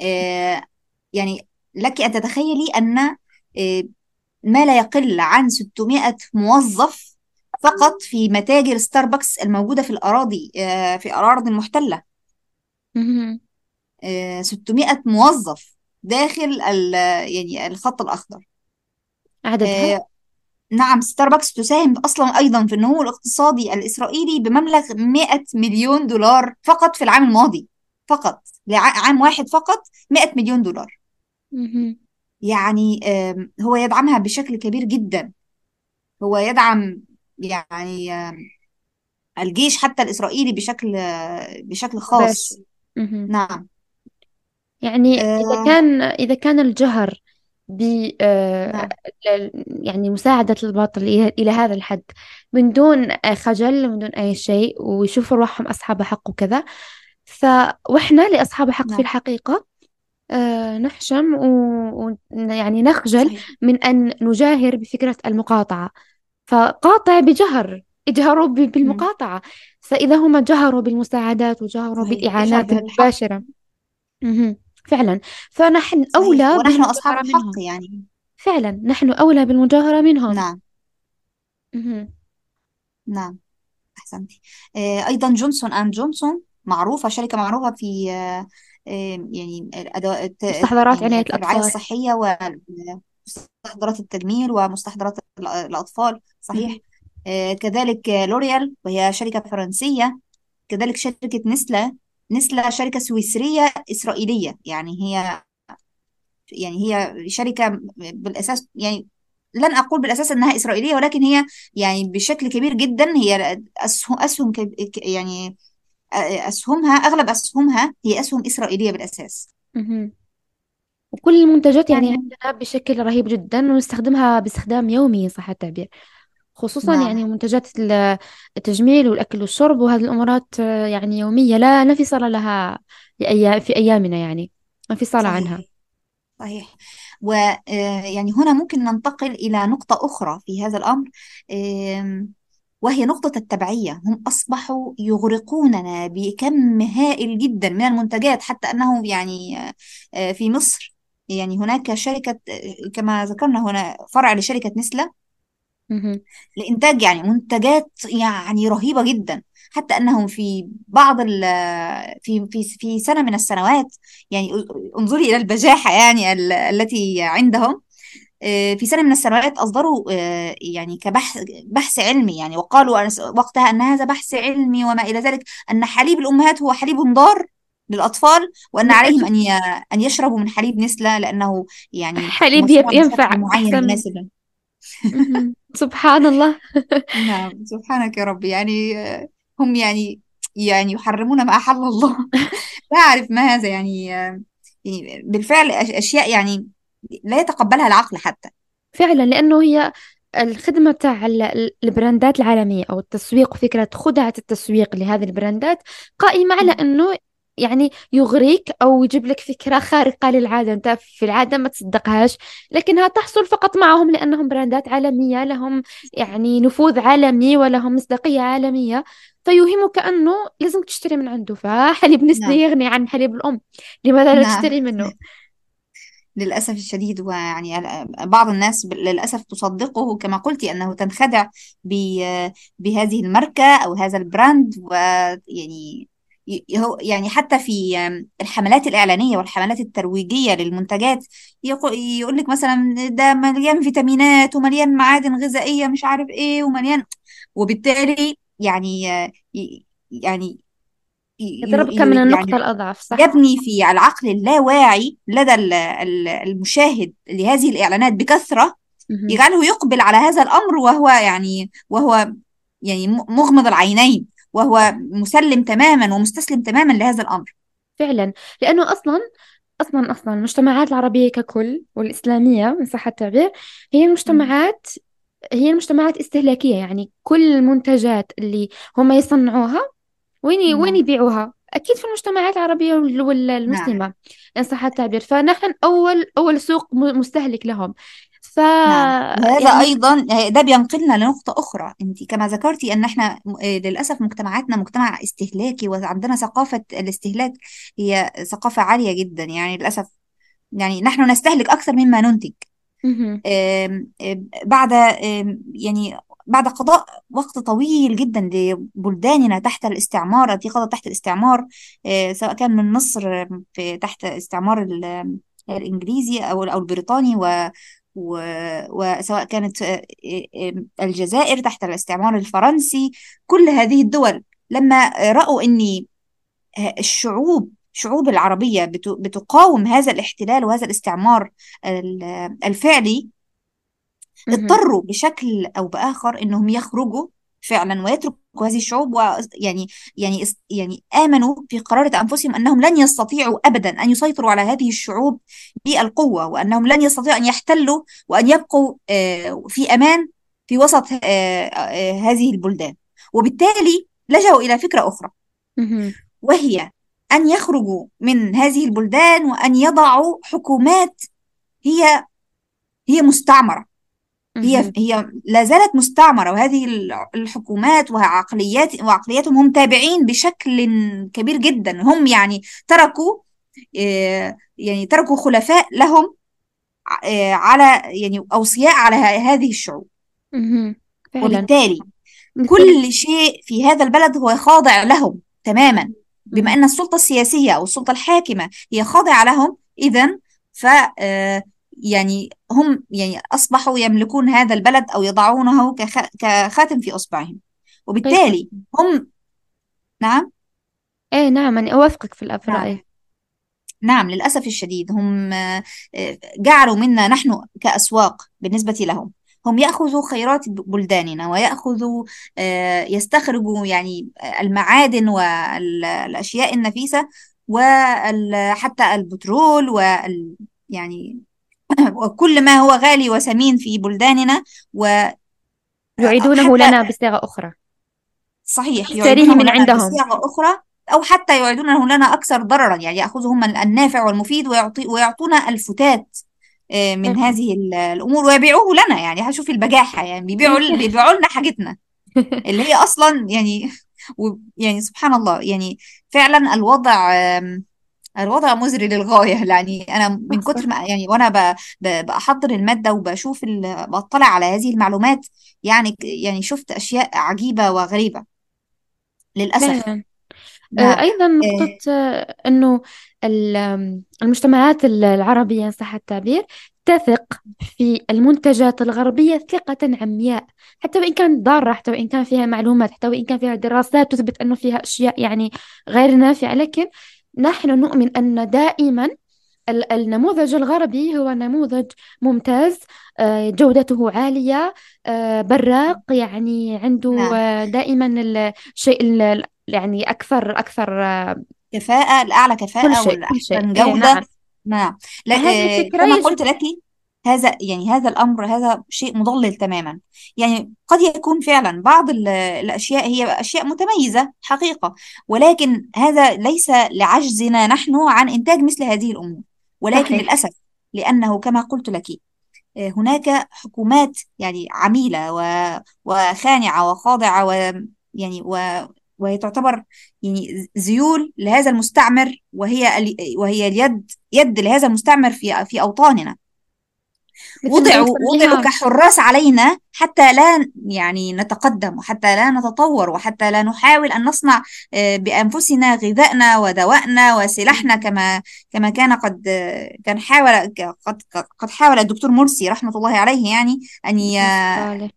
آه، يعني لك أن تتخيلي أن ما لا يقل عن 600 موظف فقط في متاجر ستاربكس الموجودة في الأراضي في الأراضي المحتلة. مهم. آه، 600 موظف داخل يعني الخط الأخضر. عددها؟ نعم ستاربكس تساهم أصلا أيضا في النمو الاقتصادي الإسرائيلي بمبلغ 100 مليون دولار فقط في العام الماضي فقط لعام واحد فقط 100 مليون دولار. يعني هو يدعمها بشكل كبير جدا. هو يدعم يعني الجيش حتى الإسرائيلي بشكل بشكل خاص. نعم. يعني إذا آه. كان إذا كان الجهر ب آه، نعم. يعني مساعدة الباطل إلى هذا الحد. من دون آه، خجل من دون أي شيء ويشوفوا روحهم أصحاب حق وكذا ف وإحنا لأصحاب حق في نعم. الحقيقة آه، نحشم ويعني نخجل صحيح. من أن نجاهر بفكرة المقاطعة. فقاطع بجهر اجهروا ب-. بالمقاطعة. فإذا هم جهروا بالمساعدات وجهروا صحيح. بالإعانات المباشرة. فعلا. فنحن أولى ونحن أصحاب الحق منهم. يعني. فعلا. نحن أولى بالمجاهرة منهم. نعم. مهم. نعم. أحسنتي. آه أيضا جونسون أند جونسون معروفة شركة معروفة في آه آه يعني الأدوات الت- مستحضرات عناية يعني الرعاية الأطفال. الصحية ومستحضرات التجميل ومستحضرات الأ- الأطفال. صحيح. آه كذلك لوريال وهي شركة فرنسية. كذلك شركة نسلة نسلة شركة سويسرية إسرائيلية. يعني هي يعني هي شركة بالأساس يعني لن أقول بالأساس أنها إسرائيلية ولكن هي يعني بشكل كبير جدا هي أسهم, يعني أسهمها أغلب أسهمها هي أسهم إسرائيلية بالأساس. وكل المنتجات يعني يعني عندنا بشكل رهيب جدا ونستخدمها باستخدام يومي صح التعبير. خصوصا نعم. يعني منتجات ال- التجميل والأكل والشرب وهذه الأمورات آه، يعني يومية لا انفصال لها في أيامنا يعني انفصال صحيح. عنها. صحيح. ويعني هنا ممكن ننتقل إلى نقطة أخرى في هذا الأمر وهي نقطة التبعية. هم أصبحوا يغرقوننا بكم هائل جدا من المنتجات حتى أنه يعني آه، آه، في مصر. يعني هناك شركة آه، كما ذكرنا هنا فرع لشركة نسلة. مهم. لإنتاج يعني منتجات يعني رهيبة جدا حتى أنهم في بعض ال في في في سنة من السنوات يعني انظري إلى البجاحة يعني ال- التي عندهم آه، في سنة من السنوات أصدروا آه، يعني كبحث بحث علمي يعني وقالوا وقتها أن هذا بحث علمي وما إلى ذلك أن حليب الأمهات هو حليب ضار للأطفال وأن عليهم أن أن يشربوا من حليب نسلة لأنه يعني حليب ينفع معين أحسن من يناسب مهم. [LAUGHS] سبحان الله نعم سبحانك يا رب يعني آه، هم يعني يعني يحرمون ما أحل الله. [LAUGHS] لا أعرف ما هذا يعني آه، يعني بالفعل أش- أشياء يعني لا يتقبلها العقل حتى. فعلا لأنه هي الخدمة تاع ال- ال- البراندات العالمية أو التسويق فكرة خدعة التسويق لهذه البراندات قائمة على أنه يعني يغريك أو يجيب لك فكرة خارقة للعادة. أنت في العادة ما تصدقهاش لكنها تحصل فقط معهم لأنهم براندات عالمية لهم يعني نفوذ عالمي ولهم مصداقية عالمية. فيوهمك أنه لازم تشتري من عنده. فحليب نسلي نعم يغني عن حليب الأم. لماذا لا نعم. تشتري منه؟ [LAUGHS] للأسف الشديد ويعني بعض الناس للأسف تصدقه كما قلت أنه تنخدع بهذه الماركة أو هذا البراند ويعني هو يعني حتى في الحملات الإعلانية والحملات الترويجية للمنتجات يقول لك مثلا ده مليان فيتامينات ومليان معادن غذائية مش عارف إيه ومليان وبالتالي يعني يعني يضربك من النقطة يعني الأضعف صح يبني في العقل اللاواعي لدى ال- ال- المشاهد لهذه الإعلانات بكثرة. يجعله يقبل على هذا الأمر وهو يعني وهو يعني مغمض العينين وهو مسلم تماما ومستسلم تماما لهذا الأمر. فعلا. لأنه أصلا أصلا أصلا المجتمعات العربية ككل والإسلامية إن صح التعبير هي. المجتمعات هي المجتمعات استهلاكية. يعني كل المنتجات اللي هم يصنعوها وين وين يبيعوها؟ أكيد في المجتمعات العربية وال- نعم. إن صح التعبير. فنحن أول أول سوق مستهلك لهم. ف نعم. وهذا يعني أيضا ده بينقلنا لنقطة أخرى. أنت كما ذكرتي أن إحنا آه، للأسف مجتمعاتنا مجتمع استهلاكي وعندنا ثقافة الاستهلاك هي ثقافة عالية جدا. يعني للأسف يعني نحن نستهلك أكثر مما ننتج. بعد يعني بعد قضاء وقت طويل جدا لبلداننا تحت الاستعمار التي قضت تحت الاستعمار آه، سواء كان من مصر في تحت استعمار ال- الإنجليزي أو أو البريطاني و وسواء كانت آه، آه، الجزائر تحت الاستعمار الفرنسي كل هذه الدول لما رأوا أن الشعوب شعوب العربية بت- بتقاوم هذا الاحتلال وهذا الاستعمار ال- الفعلي. اضطروا بشكل أو بآخر إنهم يخرجوا فعلا ويتركوا هذه الشعوب ويعني يعني اس- يعني آمنوا في قرارة أنفسهم أنهم لن يستطيعوا أبدا أن يسيطروا على هذه الشعوب بالقوة وأنهم لن يستطيعوا أن يحتلوا وأن يبقوا آه، في أمان في وسط آه، آه، هذه البلدان. وبالتالي لجأوا إلى فكرة أخرى. وهي أن يخرجوا من هذه البلدان وأن يضعوا حكومات هي هي مستعمرة. هي. هي لا زالت مستعمرة وهذه ال- الحكومات وعقليات وعقلياتهم هم تابعين بشكل كبير جدا. هم يعني تركوا آه، يعني تركوا خلفاء لهم آه، على يعني أوصياء على هذه الشعوب. وبالتالي كل شيء في هذا البلد هو خاضع لهم تماما. بما مهم. أن السلطة السياسية أو السلطة الحاكمة هي خاضعة لهم إذا ف آه، يعني هم يعني أصبحوا يملكون هذا البلد أو يضعونه كخ- كخاتم في أصبعهم. وبالتالي هم نعم؟ إيه نعم أنا أوافقك في الأ- في نعم. نعم للأسف الشديد. هم آه، آه، جعلوا منا نحن كأسواق بالنسبة لهم. هم يأخذوا خيرات بلداننا ويأخذوا آه، يستخرجوا يعني المعادن والأشياء النفيسة وحتى البترول وال يعني [COUGHS] وكل ما هو غالي وثمين في بلداننا يعيدونه وحتى لنا بصيغة أخرى. صحيح يعيدونه من لنا عندهم. بصيغة أخرى أو حتى يعيدونه لنا أكثر ضررا يعني يأخذهم النافع والمفيد ويعطي ويعطونا الفتات آه، من هذه ال- الأمور ويبيعوه لنا يعني هشوف البجاحة يعني بيبيعوا [LAUGHS] بيبيعوا لنا حاجتنا [LAUGHS] اللي هي أصلا يعني [LAUGHS] و- يعني سبحان الله يعني فعلا الوضع الوضع مزري للغاية. يعني أنا من كتر ما يعني وأنا بحضر المادة وبشوف ال- بطلع على هذه المعلومات يعني يعني شفت أشياء عجيبة وغريبة. للأسف. فعلا آه، نعم أيضا نقطة آه، أنه المجتمعات ال- العربية إن صح التعبير تثق في المنتجات الغربية ثقة عمياء حتى وإن كانت ضارة حتى وإن كان فيها معلومات حتى وإن كان فيها دراسات تثبت أنه فيها أشياء يعني غير نافعة. لكن نحن نؤمن أن دائما ال- النموذج الغربي هو نموذج ممتاز آه، جودته عالية آه، براق يعني عنده نعم. آه، دائما الشيء ال- يعني أكثر أكثر كفاءة الأعلى كل كفاءة شيء كل شيء. والأحسن إيه جودة. نعم. نعم. لا يجب قلت لك هذا يعني هذا الأمر هذا شيء مضلل تماما. يعني قد يكون فعلا بعض ال- الأشياء هي أشياء متميزة حقيقة ولكن هذا ليس لعجزنا نحن عن إنتاج مثل هذه الأمور. ولكن صحيح. للأسف لأنه كما قلت لك آه، هناك حكومات يعني عميلة و- وخانعة وخاضعة و يعني وهي تعتبر يعني ذيول لهذا المستعمر وهي وهي اليد يد لهذا المستعمر في في ما وضعوا وضعوا كحراس علينا حتى لا يعني نتقدم وحتى لا نتطور وحتى لا نحاول أن نصنع آه، بأنفسنا غذائنا ودوائنا وسلاحنا كما كما كان قد كان حاول قد قد حاول الدكتور مرسي رحمة الله عليه يعني صالح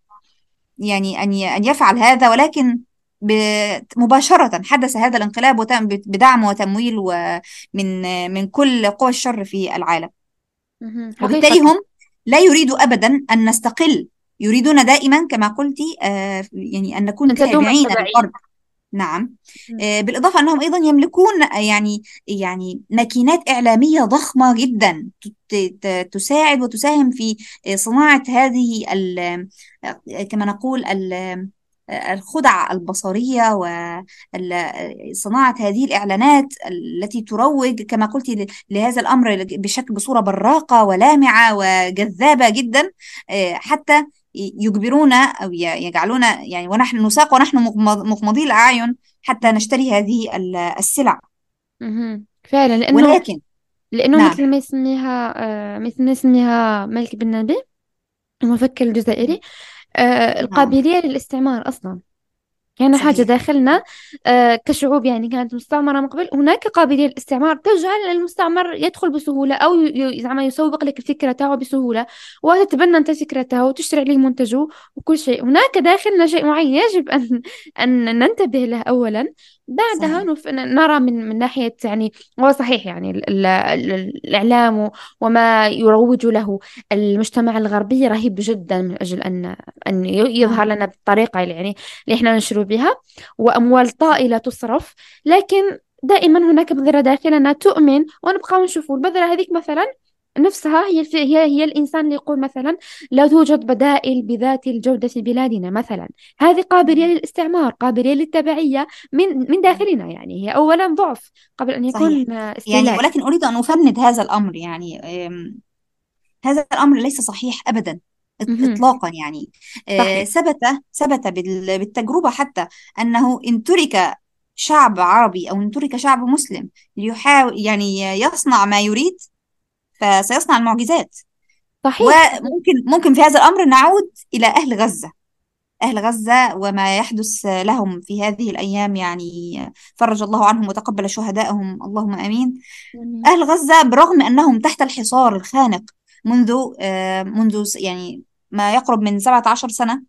يعني أن ي- أن يفعل هذا ولكن مباشرة حدث هذا الانقلاب وتم بدعم وتمويل ومن من كل قوى الشر في العالم. وبالتالي هم لا يريدوا أبدا أن نستقل. يريدون دائما كما قلتي آه، يعني أن نكون تابعين للغرب نعم. آه، بالإضافة أنهم أيضا يملكون يعني يعني ماكينات إعلامية ضخمة جدا. ت- ت- تساعد وتساهم في آه، صناعة هذه كما نقول الخدع البصرية وصناعة هذه الإعلانات التي تروج كما قلت لهذا الأمر بشكل بصورة براقة ولامعة وجذابة جدا آه، حتى يجبرونا أو ي- يجعلونا يعني ونحن نساق ونحن مغمضي الأعين حتى نشتري هذه ال- السلع. فعلا لأنه ولكن لأنه نعم مثل ما يسميها آه، مثل ما يسميها مالك بن نبي المفكر الجزائري آه، نعم. القابلية للاستعمار أصلا. كان حاجة صحيح. داخلنا آه، كشعوب يعني كانت مستعمرة من قبل. هناك قابلية للاستعمار تجعل المستعمر يدخل بسهولة أو ي- زعما يسوق لك الفكرة تاعو بسهولة وتتبنى أنت فكرته وتشتري عليه منتجه وكل شيء. هناك داخلنا شيء معين يجب أن أن ننتبه له أولا. بعدها صحيح. نرى من من ناحية يعني هو صحيح يعني ال... ال... ال- الإعلام و- وما يروج له. المجتمع الغربي رهيب جدا من أجل أن أن ي- يظهر نعم. لنا بالطريقة اللي يعني اللي إحنا نشرو بها. وأموال طائلة تصرف. لكن دائما هناك بذرة داخلنا تؤمن ونبقى نشوفوا البذرة هذيك مثلا نفسها هي الف- هي هي الإنسان اللي يقول مثلا لا توجد بدائل بذات الجودة في بلادنا مثلا. هذه قابلية للاستعمار قابلية للتبعية من من داخلنا يعني. هي أولا ضعف قبل صحيح يكون آه، يعني ولكن أريد أن أفند هذا الأمر يعني هذا الأمر ليس صحيح مهم. إطلاقا يعني. آه، صحيح. ثبت ثبت بال- بالتجربة حتى أنه إن ترك شعب عربي أو إن ترك شعب مسلم ليحاول يعني يصنع ما يريد فسيصنع المعجزات. صحيح. وممكن ممكن في هذا الأمر نعود إلى أهل غزة. أهل غزة وما يحدث لهم في هذه الأيام يعني فرج الله عنهم وتقبل شهدائهم اللهم مهم. أهل غزة برغم أنهم تحت الحصار الخانق منذ آه، منذ يعني ما يقرب من 17 سنة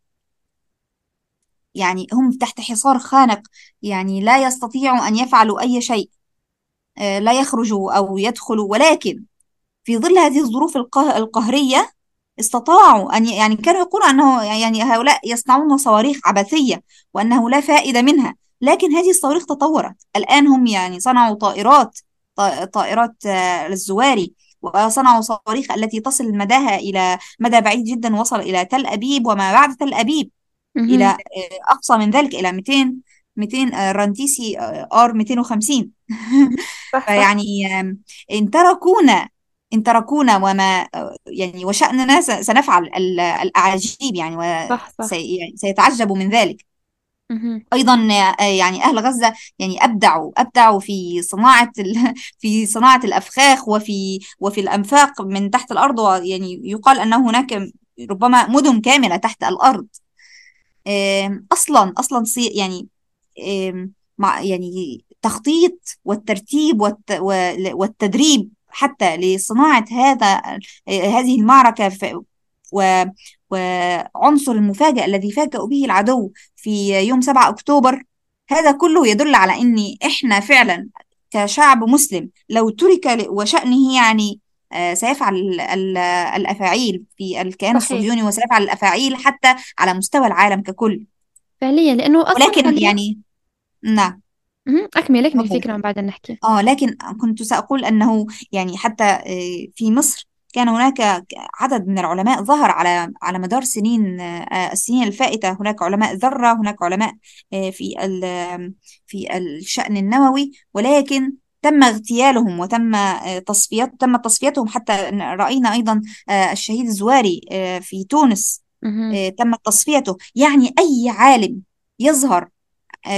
يعني هم تحت حصار خانق يعني لا يستطيعوا أن يفعلوا أي شيء آه، لا يخرجوا أو يدخلوا ولكن في ظل هذه الظروف القه- القهرية استطاعوا أن يعني كانوا يقولوا أنه يعني هؤلاء يصنعون صواريخ عبثية وأنه لا فائدة منها لكن هذه الصواريخ تطورت. الآن هم يعني صنعوا طائرات طائرات آه، للزواري وصنعوا صواريخ التي تصل مداها إلى مدى بعيد جدا وصل إلى تل أبيب وما بعد تل أبيب إلى. آه، أقصى من ذلك إلى 200 200 آه، رانتيسي آر 250 صح [LAUGHS] صح. فيعني إن تركونا إن تركونا وما يعني وشأننا سنفعل ال- الأعاجيب يعني صح صح. وسيتعجبوا من ذلك. أيضا آه، يعني أهل غزة يعني أبدعوا أبدعوا في صناعة ال... [LAUGHS] في صناعة الأفخاخ وفي وفي الأنفاق من تحت الأرض ويعني يقال أن هناك ربما مدن كاملة تحت أصلا أصلا صي- يعني مع يعني تخطيط والترتيب والتدريب حتى لصناعة هذا هذه المعركة. و... وعنصر المفاجأة الذي فاجأوا به العدو في يوم 7 أكتوبر هذا كله يدل على إن إحنا فعلا كشعب مسلم لو ترك وشأنه يعني آه، سيفعل ال- ال- الأفاعيل في الكيان الصهيوني وسيفعل الأفاعيل حتى على مستوى العالم ككل فعليا لأنه أصلا ولكن يعني نعم مهم. أكمل أكمل تفضل الفكرة من بعد نحكي. آه لكن كنت سأقول أنه يعني حتى آه، في مصر كان هناك عدد من العلماء ظهر على على مدار سنين آه، السنين الفائتة. هناك علماء ذرة هناك علماء آه، في ال- في الشأن النووي. ولكن تم اغتيالهم وتم آه، تصفيات تم تصفيتهم حتى رأينا أيضا آه، الشهيد الزواري آه، في تونس مهم. آه، تم تصفيته. يعني أي عالم يظهر آه،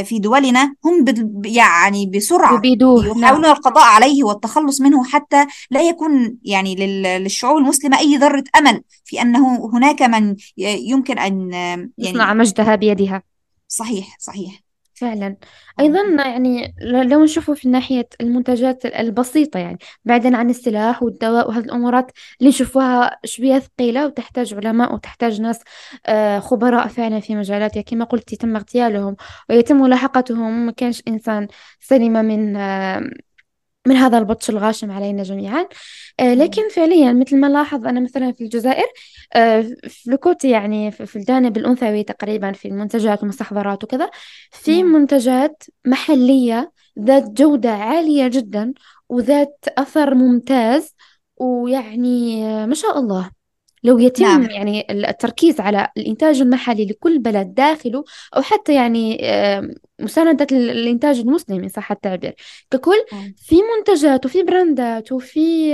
في دولنا هم يعني بسرعة يبيدوه. نعم. يحاولون القضاء عليه والتخلص منه حتى لا يكون يعني لل- للشعوب المسلمة أي ذرة أمل في أنه هناك من يمكن أن آه، يعني مجدها بيدها. صحيح صحيح. فعلا. أيضا يعني ل- لو نشوفه في ناحية المنتجات البسيطة يعني بعيدا عن السلاح والدواء وهذه الأمورات اللي نشوفوها شوية ثقيلة وتحتاج علماء وتحتاج ناس آه، خبراء فعلا في مجالاتها كما قلت تم اغتيالهم ويتم ملاحقتهم. ما كانش إنسان سلم من آه، من هذا البطش الغاشم علينا جميعا. آه، لكن فعليا مثل ما لاحظ أنا مثلا في الجزائر آه، في الكوتي يعني في الجانب الأنثوي تقريبا في المنتجات والمستحضرات وكذا في منتجات محلية ذات جودة عالية جدا وذات أثر ممتاز ويعني آه، ما شاء الله. لو يتم نعم. يعني التركيز على الإنتاج المحلي لكل بلد داخله أو حتى يعني مساندة الإنتاج المسلم إن صح التعبير. ككل آه، في منتجات وفي براندات وفي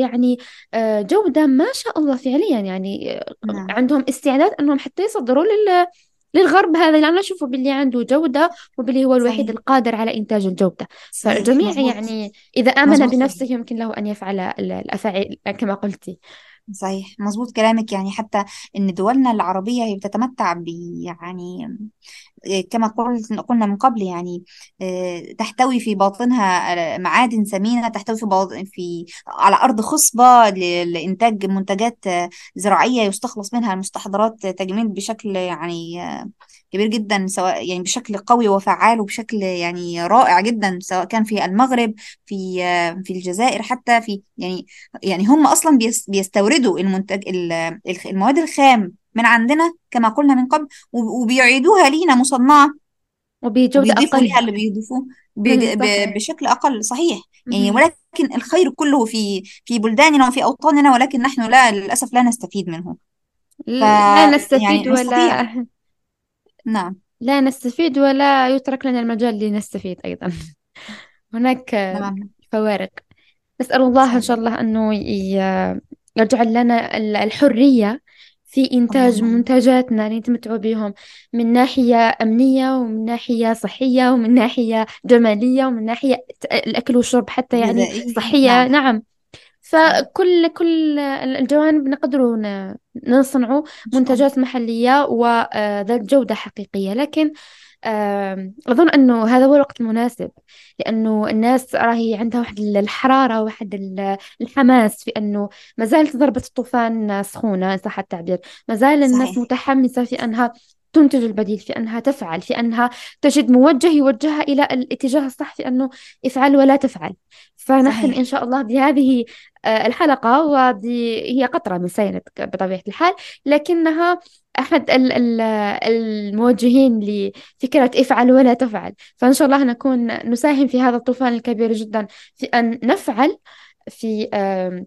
يعني آه، جودة ما شاء الله فعليا يعني آه، نعم. عندهم استعداد أنهم حتى يصدروا لل للغرب هذا لأن أشوفه باللي عنده جودة وباللي هو الوحيد صحيح. القادر على إنتاج الجودة. صحيح فالجميع مظبوط يعني إذا آمن بنفسه يمكن له أن يفعل ال- الأفاعيل كما قلتي صحيح مظبوط كلامك. يعني حتى إن دولنا العربية هي بتتمتع ب يعني كما قلنا من قبل يعني آه، تحتوي في باطنها آه، معادن ثمينة تحتوي في باطن في على أرض خصبة لإنتاج منتجات آه، زراعية يستخلص منها المستحضرات تجميل بشكل يعني كبير جدا سواء يعني بشكل قوي وفعال وبشكل يعني رائع جدا سواء كان في المغرب في في الجزائر حتى في يعني يعني هم بيس- بيستوردوا المنتج المواد الخام من عندنا كما قلنا من قبل وب- وبيعيدوها لينا مصنعة. وبجودة وبيضيفوا ليها أقل اللي بيضيفوه بشكل أقل صحيح. يعني. ولكن الخير كله في في بلداننا وفي أوطاننا ولكن نحن لا للأسف لا نستفيد منه. ف لا يعني نستفيد نستطيع ولا نعم. لا نستفيد ولا يترك لنا المجال لنستفيد أيضا. [LAUGHS] هناك نعم فوارق. نسأل الله إن شاء الله أنه يجعل لنا ال- الحرية في إنتاج آمين منتجاتنا اللي نتمتع بهم من ناحية أمنية ومن ناحية صحية ومن ناحية جمالية ومن ناحية الأكل والشرب حتى يعني صحية نعم. نعم. فكل كل الجوانب نقدر ن- نصنع إن شاء الله. منتجات محلية وذات جودة حقيقية. لكن أظن أنه هذا هو الوقت المناسب لأنه الناس راهي عندها واحد الحرارة واحد ال- الحماس في أنه ما زالت ضربة الطوفان سخونة إن صح التعبير ما زال الناس صحيح. متحمسة في أنها تنتج البديل في أنها تفعل في أنها تجد موجه يوجهها إلى الاتجاه الصح في أنه افعل ولا تفعل. فنحن صحيح. إن شاء الله بهذه آه، الحلقة وهذه هي قطرة من سينة بطبيعة الحال لكنها أحد ال- ال- الموجهين لفكرة افعل ولا تفعل. فإن شاء الله نكون نساهم في هذا الطوفان الكبير جدا في أن نفعل في أن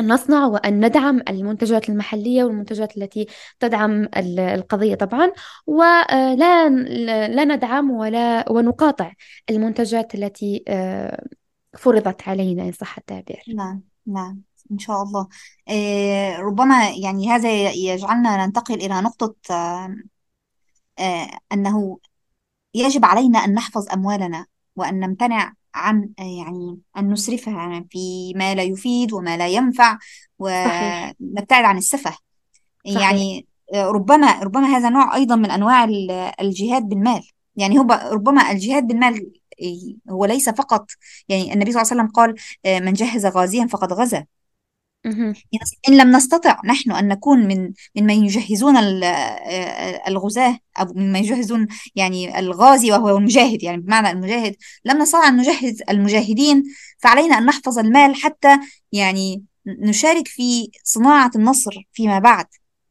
نصنع وأن ندعم المنتجات المحلية والمنتجات التي تدعم ال- القضية طبعا. ولا لا ندعم ولا ونقاطع المنتجات التي آه، فرضت علينا إن صح التعبير. نعم نعم. إن شاء الله. آه ربما يعني هذا يجعلنا ننتقل إلى نقطة آه آه أنه يجب علينا أن نحفظ أموالنا وأن نمتنع عن آه، يعني أن نسرفها في ما لا يفيد وما لا ينفع صحيح. ونبتعد عن السفه. صحيح. يعني ربما ربما هذا نوع أيضا من أنواع ال- الجهاد بالمال. يعني هو ربما الجهاد بالمال هو ليس فقط يعني النبي صلى الله عليه وسلم قال من جهز غازيا فقد غزا. مهم. إن لم نستطع نحن أن نكون من ممن يجهزون ال- آه، الغزاة أو ممن يجهزون يعني الغازي وهو المجاهد يعني بمعنى المجاهد لم نستطع أن نجهز المجاهدين فعلينا أن نحفظ المال حتى يعني نشارك في صناعة النصر فيما بعد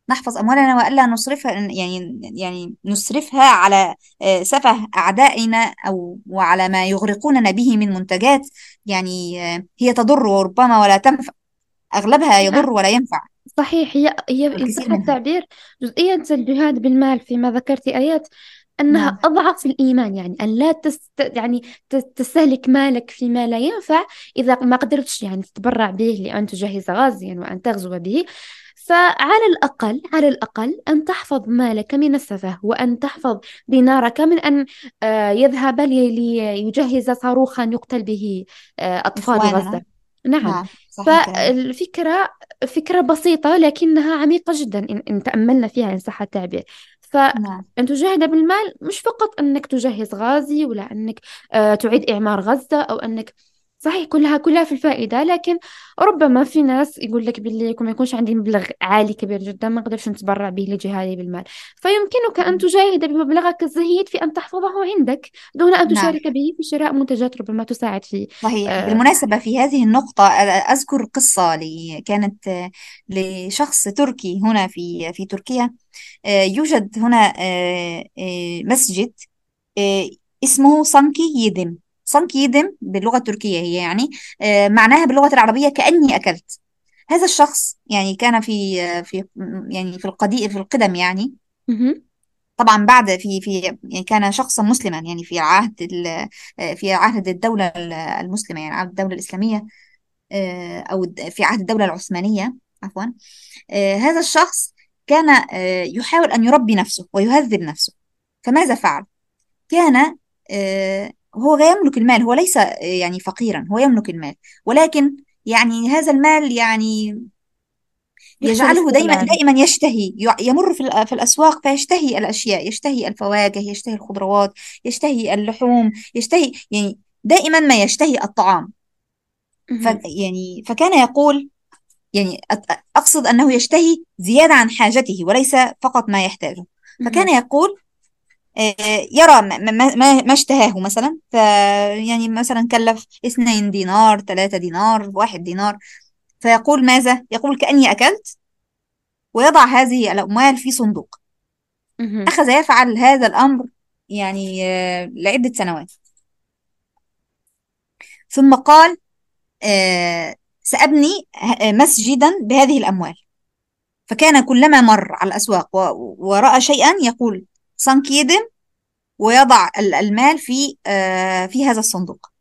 نحفظ أموالنا وألا نصرفها يعني يعني نسرفها على آه، سفه أعدائنا أو وعلى ما يغرقوننا به من منتجات يعني آه، هي تضر وربما ولا تنفع أغلبها يضر ولا ينفع. صحيح هي هي إن صح التعبير جزئية الجهاد بالمال فيما ذكرت آيات أنها نعم. أضعف الإيمان يعني أن لا تست يعني تستهلك مالك فيما لا ينفع إذا ما قدرتش يعني تتبرع به لأن تجهز غازيا وأن تغزو به. فعلى الأقل على الأقل أن تحفظ مالك من السفه وأن تحفظ دينارك من أن آه، يذهب لي- ليجهز صاروخا يقتل به آه، أطفال غزة. نعم. نعم صحيح. فالفكرة فكرة بسيطة لكنها عميقة جدا إن, إن تأملنا فيها إن صح التعبير. نعم. فأن تجاهد بالمال مش فقط أنك تجهز غازي ولا أنك آه، تعيد إعمار غزة أو أنك صحيح كلها كلها في الفائدة لكن ربما في ناس يقول لك باللي يكون ما يكونش عندي مبلغ عالي كبير جدا ما أقدرش نتبرع به لجهادي بالمال. فيمكنك أن تجاهد بمبلغك الزهيد في أن تحفظه عندك دون أن نعم. تشارك به في شراء منتجات ربما تساعد في صحيح. آه، بالمناسبة في هذه النقطة أذكر قصة لي كانت آه، لشخص تركي هنا في في تركيا. آه، يوجد هنا آه، مسجد اسمه صنكي يدم صنكي يدم باللغة التركية هي يعني آه، معناها باللغة العربية كأني أكلت هذا الشخص يعني كان في آه، في يعني في القديم في القدم يعني. طبعا بعد في في يعني كان شخصا مسلما يعني في عهد ال- في عهد الدولة المسلمة يعني عهد الدولة الإسلامية آه، أو الد- في عهد الدولة العثمانية عفوا آه، هذا الشخص كان آه، يحاول أن يربي نفسه ويهذب نفسه فماذا فعل؟ كان آه، هو لا يملك المال هو ليس آه، يعني فقيرا هو يملك المال ولكن يعني هذا المال يعني يجعله الاستغلال دائما يشتهي يمر في في الأسواق فيشتهي الأشياء يشتهي الفواكه يشتهي الخضروات يشتهي اللحوم يشتهي يعني دائما ما يشتهي الطعام ف. يعني فكان يقول يعني أقصد أنه يشتهي زيادة عن حاجته وليس فقط ما يحتاجه فكان. يقول يرى ما, ما, ما اشتهاه مثلا. ف يعني مثلا كلف اثنين دينار ثلاثة دينار واحد دينار. فيقول ماذا؟ يقول كأني أكلت ويضع هذه الأموال في صندوق. أخذ يفعل هذا الأمر يعني آه، لعدة سنوات. ثم قال آه، سأبني مسجدا بهذه الأموال. فكان كلما مر على الأسواق ورأى شيئا يقول سانكيدم ويضع ال- المال في آه، في هذا الصندوق.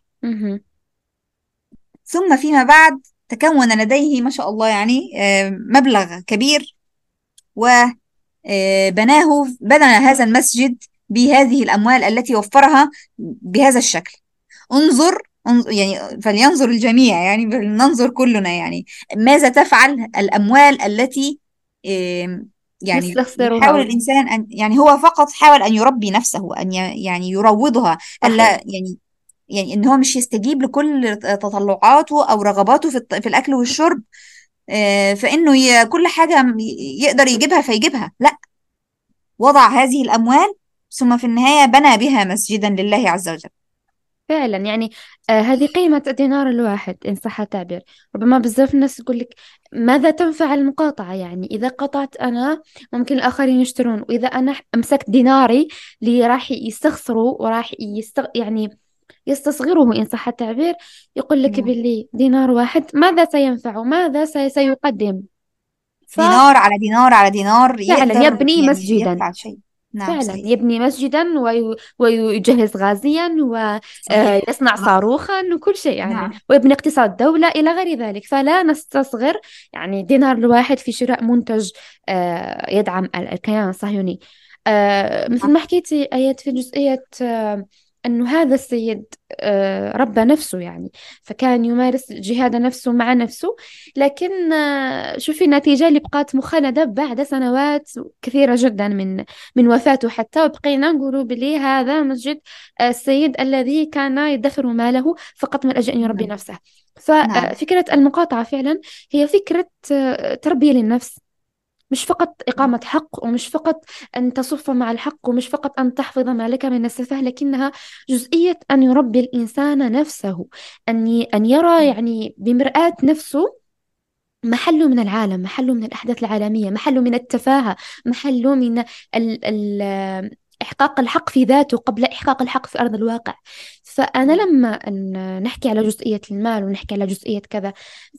ثم فيما بعد تكون لديه ما شاء الله يعني آه، مبلغ كبير وبناه بنى هذا المسجد بهذه الأموال التي وفرها بهذا الشكل. انظر انظ- يعني فلينظر الجميع يعني ننظر كلنا يعني. ماذا تفعل الأموال التي يعني يحاول الإنسان أن يعني هو فقط حاول أن يربي نفسه أن يعني يروضها ألا يعني يعني إن هو مش يستجيب لكل تطلعاته أو رغباته في في الأكل والشرب آه، فإنه كل حاجة يقدر يجيبها فيجيبها. لا. وضع هذه الأموال ثم في النهاية بنى بها مسجدا لله عز وجل. فعلا يعني آه هذه قيمة الدينار الواحد إن صح التعبير. ربما بزاف الناس تقول لك ماذا تنفع المقاطعة؟ يعني إذا قطعت أنا ممكن الآخرين يشترون. وإذا أنا أمسكت ديناري اللي راح يستخسروا وراح يستغ... يعني يستصغره إن صح التعبير يقول لك نعم. باللي دينار واحد ماذا سينفع؟ ماذا سي... سيقدم؟ ففعلا دينار على دينار على دينار يقدر يبني يعني مسجدا. يفعل شيء. نعم فعلا صحيح. يبني مسجدا وي... ويجهز غازيا صحيح. ويصنع نعم صاروخا وكل شيء يعني نعم. ويبني اقتصاد دولة إلى غير ذلك. فلا نستصغر يعني دينار الواحد في شراء منتج آه، يدعم ال- الكيان الصهيوني. آه، مثل ما حكيتي آيات في جزئية آه، أنه هذا السيد آه، ربى نفسه يعني فكان يمارس جهاد نفسه مع نفسه. لكن آه، شوفي النتيجة اللي بقات مخلدة بعد سنوات كثيرة جدا من من وفاته حتى. وبقينا نقولوا بلي هذا مسجد السيد الذي كان يدخر ماله فقط من أجل أن يربي نعم. نفسه. ففكرة المقاطعة فعلا هي فكرة آه، تربية للنفس. مش فقط إقامة حق ومش فقط أن تصف مع الحق ومش فقط أن تحفظ ما لك من السفه لكنها جزئية أن يربي الإنسان نفسه أن أن يرى يعني بمرآة نفسه محله من العالم محله من الأحداث العالمية محله من التفاهة محله من ال ال إحقاق الحق في ذاته قبل إحقاق الحق في أرض الواقع. فأنا لما أن نحكي على جزئية المال ونحكي على جزئية كذا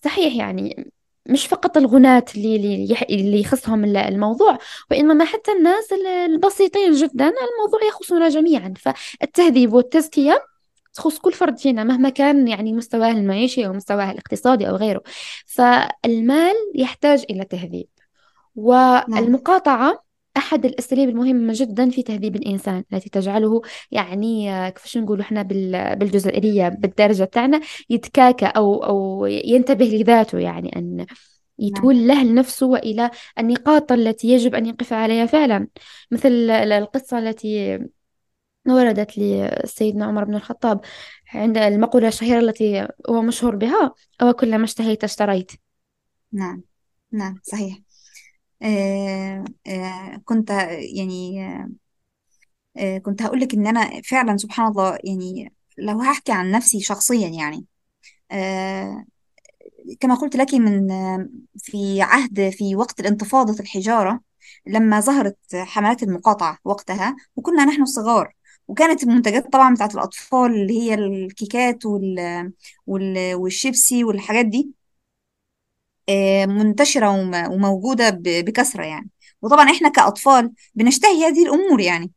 صحيح يعني مش فقط الغناة اللي اللي يخصهم ال- الموضوع وإنما حتى الناس ال- البسيطين. جدا الموضوع يخصنا جميعا. فالتهذيب والتزكية تخص كل فرد فينا مهما كان يعني مستواه المعيشي أو مستواه الاقتصادي أو غيره. فالمال يحتاج إلى تهذيب نعم. والمقاطعة أحد الأساليب المهمة جدا في تهذيب الإنسان التي تجعله يعني آه، كيفاش نقولوا بال- بالجزائرية بالدارجة بتاعنا يتكاكى أو أو ينتبه لذاته يعني أن نعم. يتوله لنفسه وإلى النقاط التي يجب أن يقف عليها فعلا. مثل ال- القصة التي وردت لسيدنا عمر بن الخطاب عند المقولة الشهيرة التي هو مشهور بها أو كلما اشتهيت اشتريت. نعم. نعم. صحيح. آه آه كنت يعني آه كنت هقول لك إن أنا فعلا سبحان الله يعني لو هحكي عن نفسي شخصيا يعني كما قلت لك من في عهد في وقت الانتفاضة الحجارة لما ظهرت حملات المقاطعة وقتها وكنا نحن صغار وكانت المنتجات طبعا بتاعت الأطفال اللي هي الكيكات وال وال والشيبسي والحاجات دي منتشرة وم- وموجودة بكثرة يعني. وطبعا إحنا كأطفال بنشتهي هذه الأمور يعني.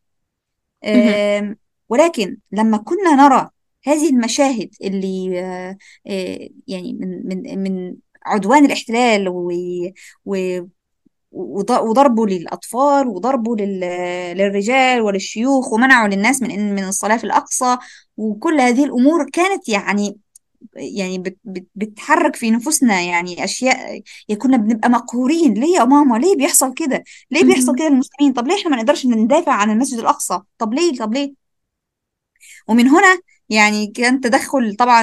ولكن لما كنا نرى هذه المشاهد اللي آه، آه، يعني من من من عدوان الاحتلال و و- وض- وضربه للأطفال وضربه لل- للرجال وللشيوخ ومنعه للناس من من الصلاة في الأقصى وكل هذه الأمور كانت يعني يعني بت بت بتحرك في نفوسنا يعني أشياء يا كنا بنبقى مقهورين. ليه يا ماما؟ ليه بيحصل كده؟ ليه بيحصل. كده للمسلمين؟ طب ليه إحنا ما نقدرش ندافع عن المسجد الأقصى؟ طب ليه؟ طب ليه؟ ومن هنا يعني كان تدخل طبعا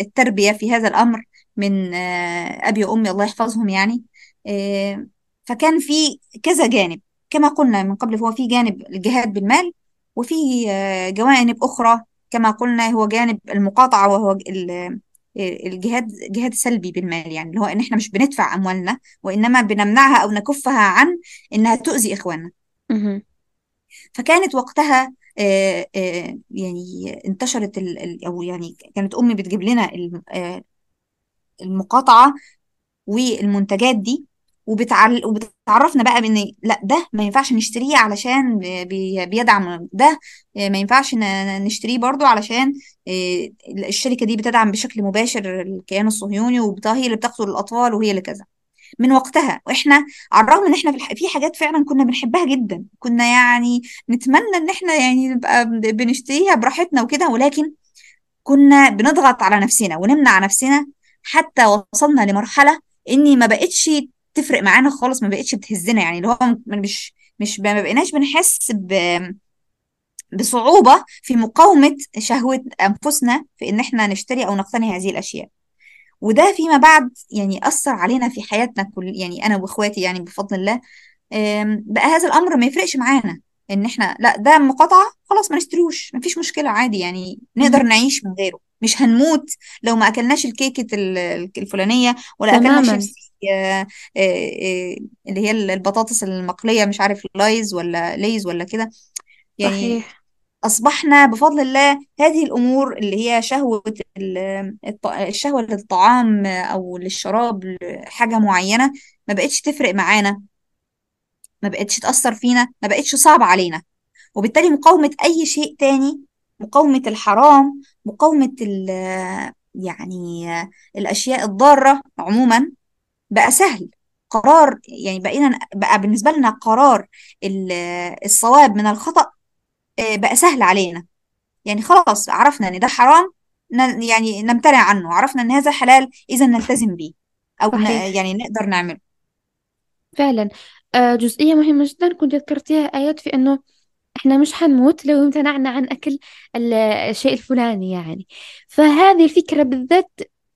التربية في هذا الأمر من آه، أبي وأمي الله يحفظهم يعني. آه، فكان في كذا جانب. كما قلنا من قبل فهو في جانب الجهاد بالمال وفي آه، جوانب أخرى كما قلنا هو جانب المقاطعة وهو ال- الجهاد جهاد سلبي بالمال يعني اللي هو إن إحنا مش بندفع أموالنا وإنما بنمنعها أو نكفها عن إنها تؤذي إخواننا. فكانت وقتها يعني انتشرت أو يعني كانت أمي بتجيب لنا الم- المقاطعة والمنتجات دي وبتعل... وبتعرفنا بقى بإن لأ ده ما ينفعش نشتريه علشان بي... بيدعم ده ما ينفعش نشتريه برضو علشان آه، الشركة دي بتدعم بشكل مباشر الكيان الصهيوني وهي اللي بتقتل الاطفال وهي اللي كذا. من وقتها وإحنا على الرغم إن إحنا في, الح... في حاجات فعلا كنا بنحبها جدا. كنا يعني نتمنى إن إحنا يعني نبقى بن- بنشتريها براحتنا وكده ولكن كنا بنضغط على نفسنا ونمنع نفسنا حتى وصلنا لمرحلة إني ما بقتش تفرق معانا خالص ما بقتش بتهزنا يعني اللي هو مش مش ما بقيناش بنحس ب... بصعوبة في مقاومة شهوة أنفسنا في إن إحنا نشتري أو نقتني هذه الأشياء. وده فيما بعد يعني أثر علينا في حياتنا كل يعني أنا وإخواتي يعني بفضل الله. بقى هذا الأمر ما يفرقش معانا إن إحنا لا ده مقاطعة خلاص ما نشتروش ما فيش مشكلة عادي يعني نقدر. نعيش من غيره مش هنموت لو ما أكلناش الكيكة ال- ال- الفلانية ولا أكلنا تماما. شيبسي آه، اللي هي البطاطس المقلية مش عارف لايز ولا ليز ولا كده. يعني صحيح. أصبحنا بفضل الله هذه الأمور اللي هي شهوة ال- الط- الشهوة للطعام أو للشراب حاجة معينة ما بقتش تفرق معانا ما بقتش تأثر فينا ما بقتش صعبة علينا. وبالتالي مقاومة أي شيء تاني مقاومة الحرام مقاومة ال يعني الأشياء الضارة عموما بقى سهل. قرار يعني بقينا بقى بالنسبة لنا قرار ال- الصواب من الخطأ آه، بقى سهل علينا. يعني خلاص عرفنا إن ده حرام يعني نمتنع عنه. عرفنا إن هذا حلال إذا نلتزم بيه أو صحيح. يعني نقدر نعمله. فعلا. آه، جزئية مهمة جدا كنت ذكرتيها آيات في أنه إحنا مش حنموت لو امتنعنا عن أكل ال- الشيء الفلاني يعني. فهذه الفكرة بالذات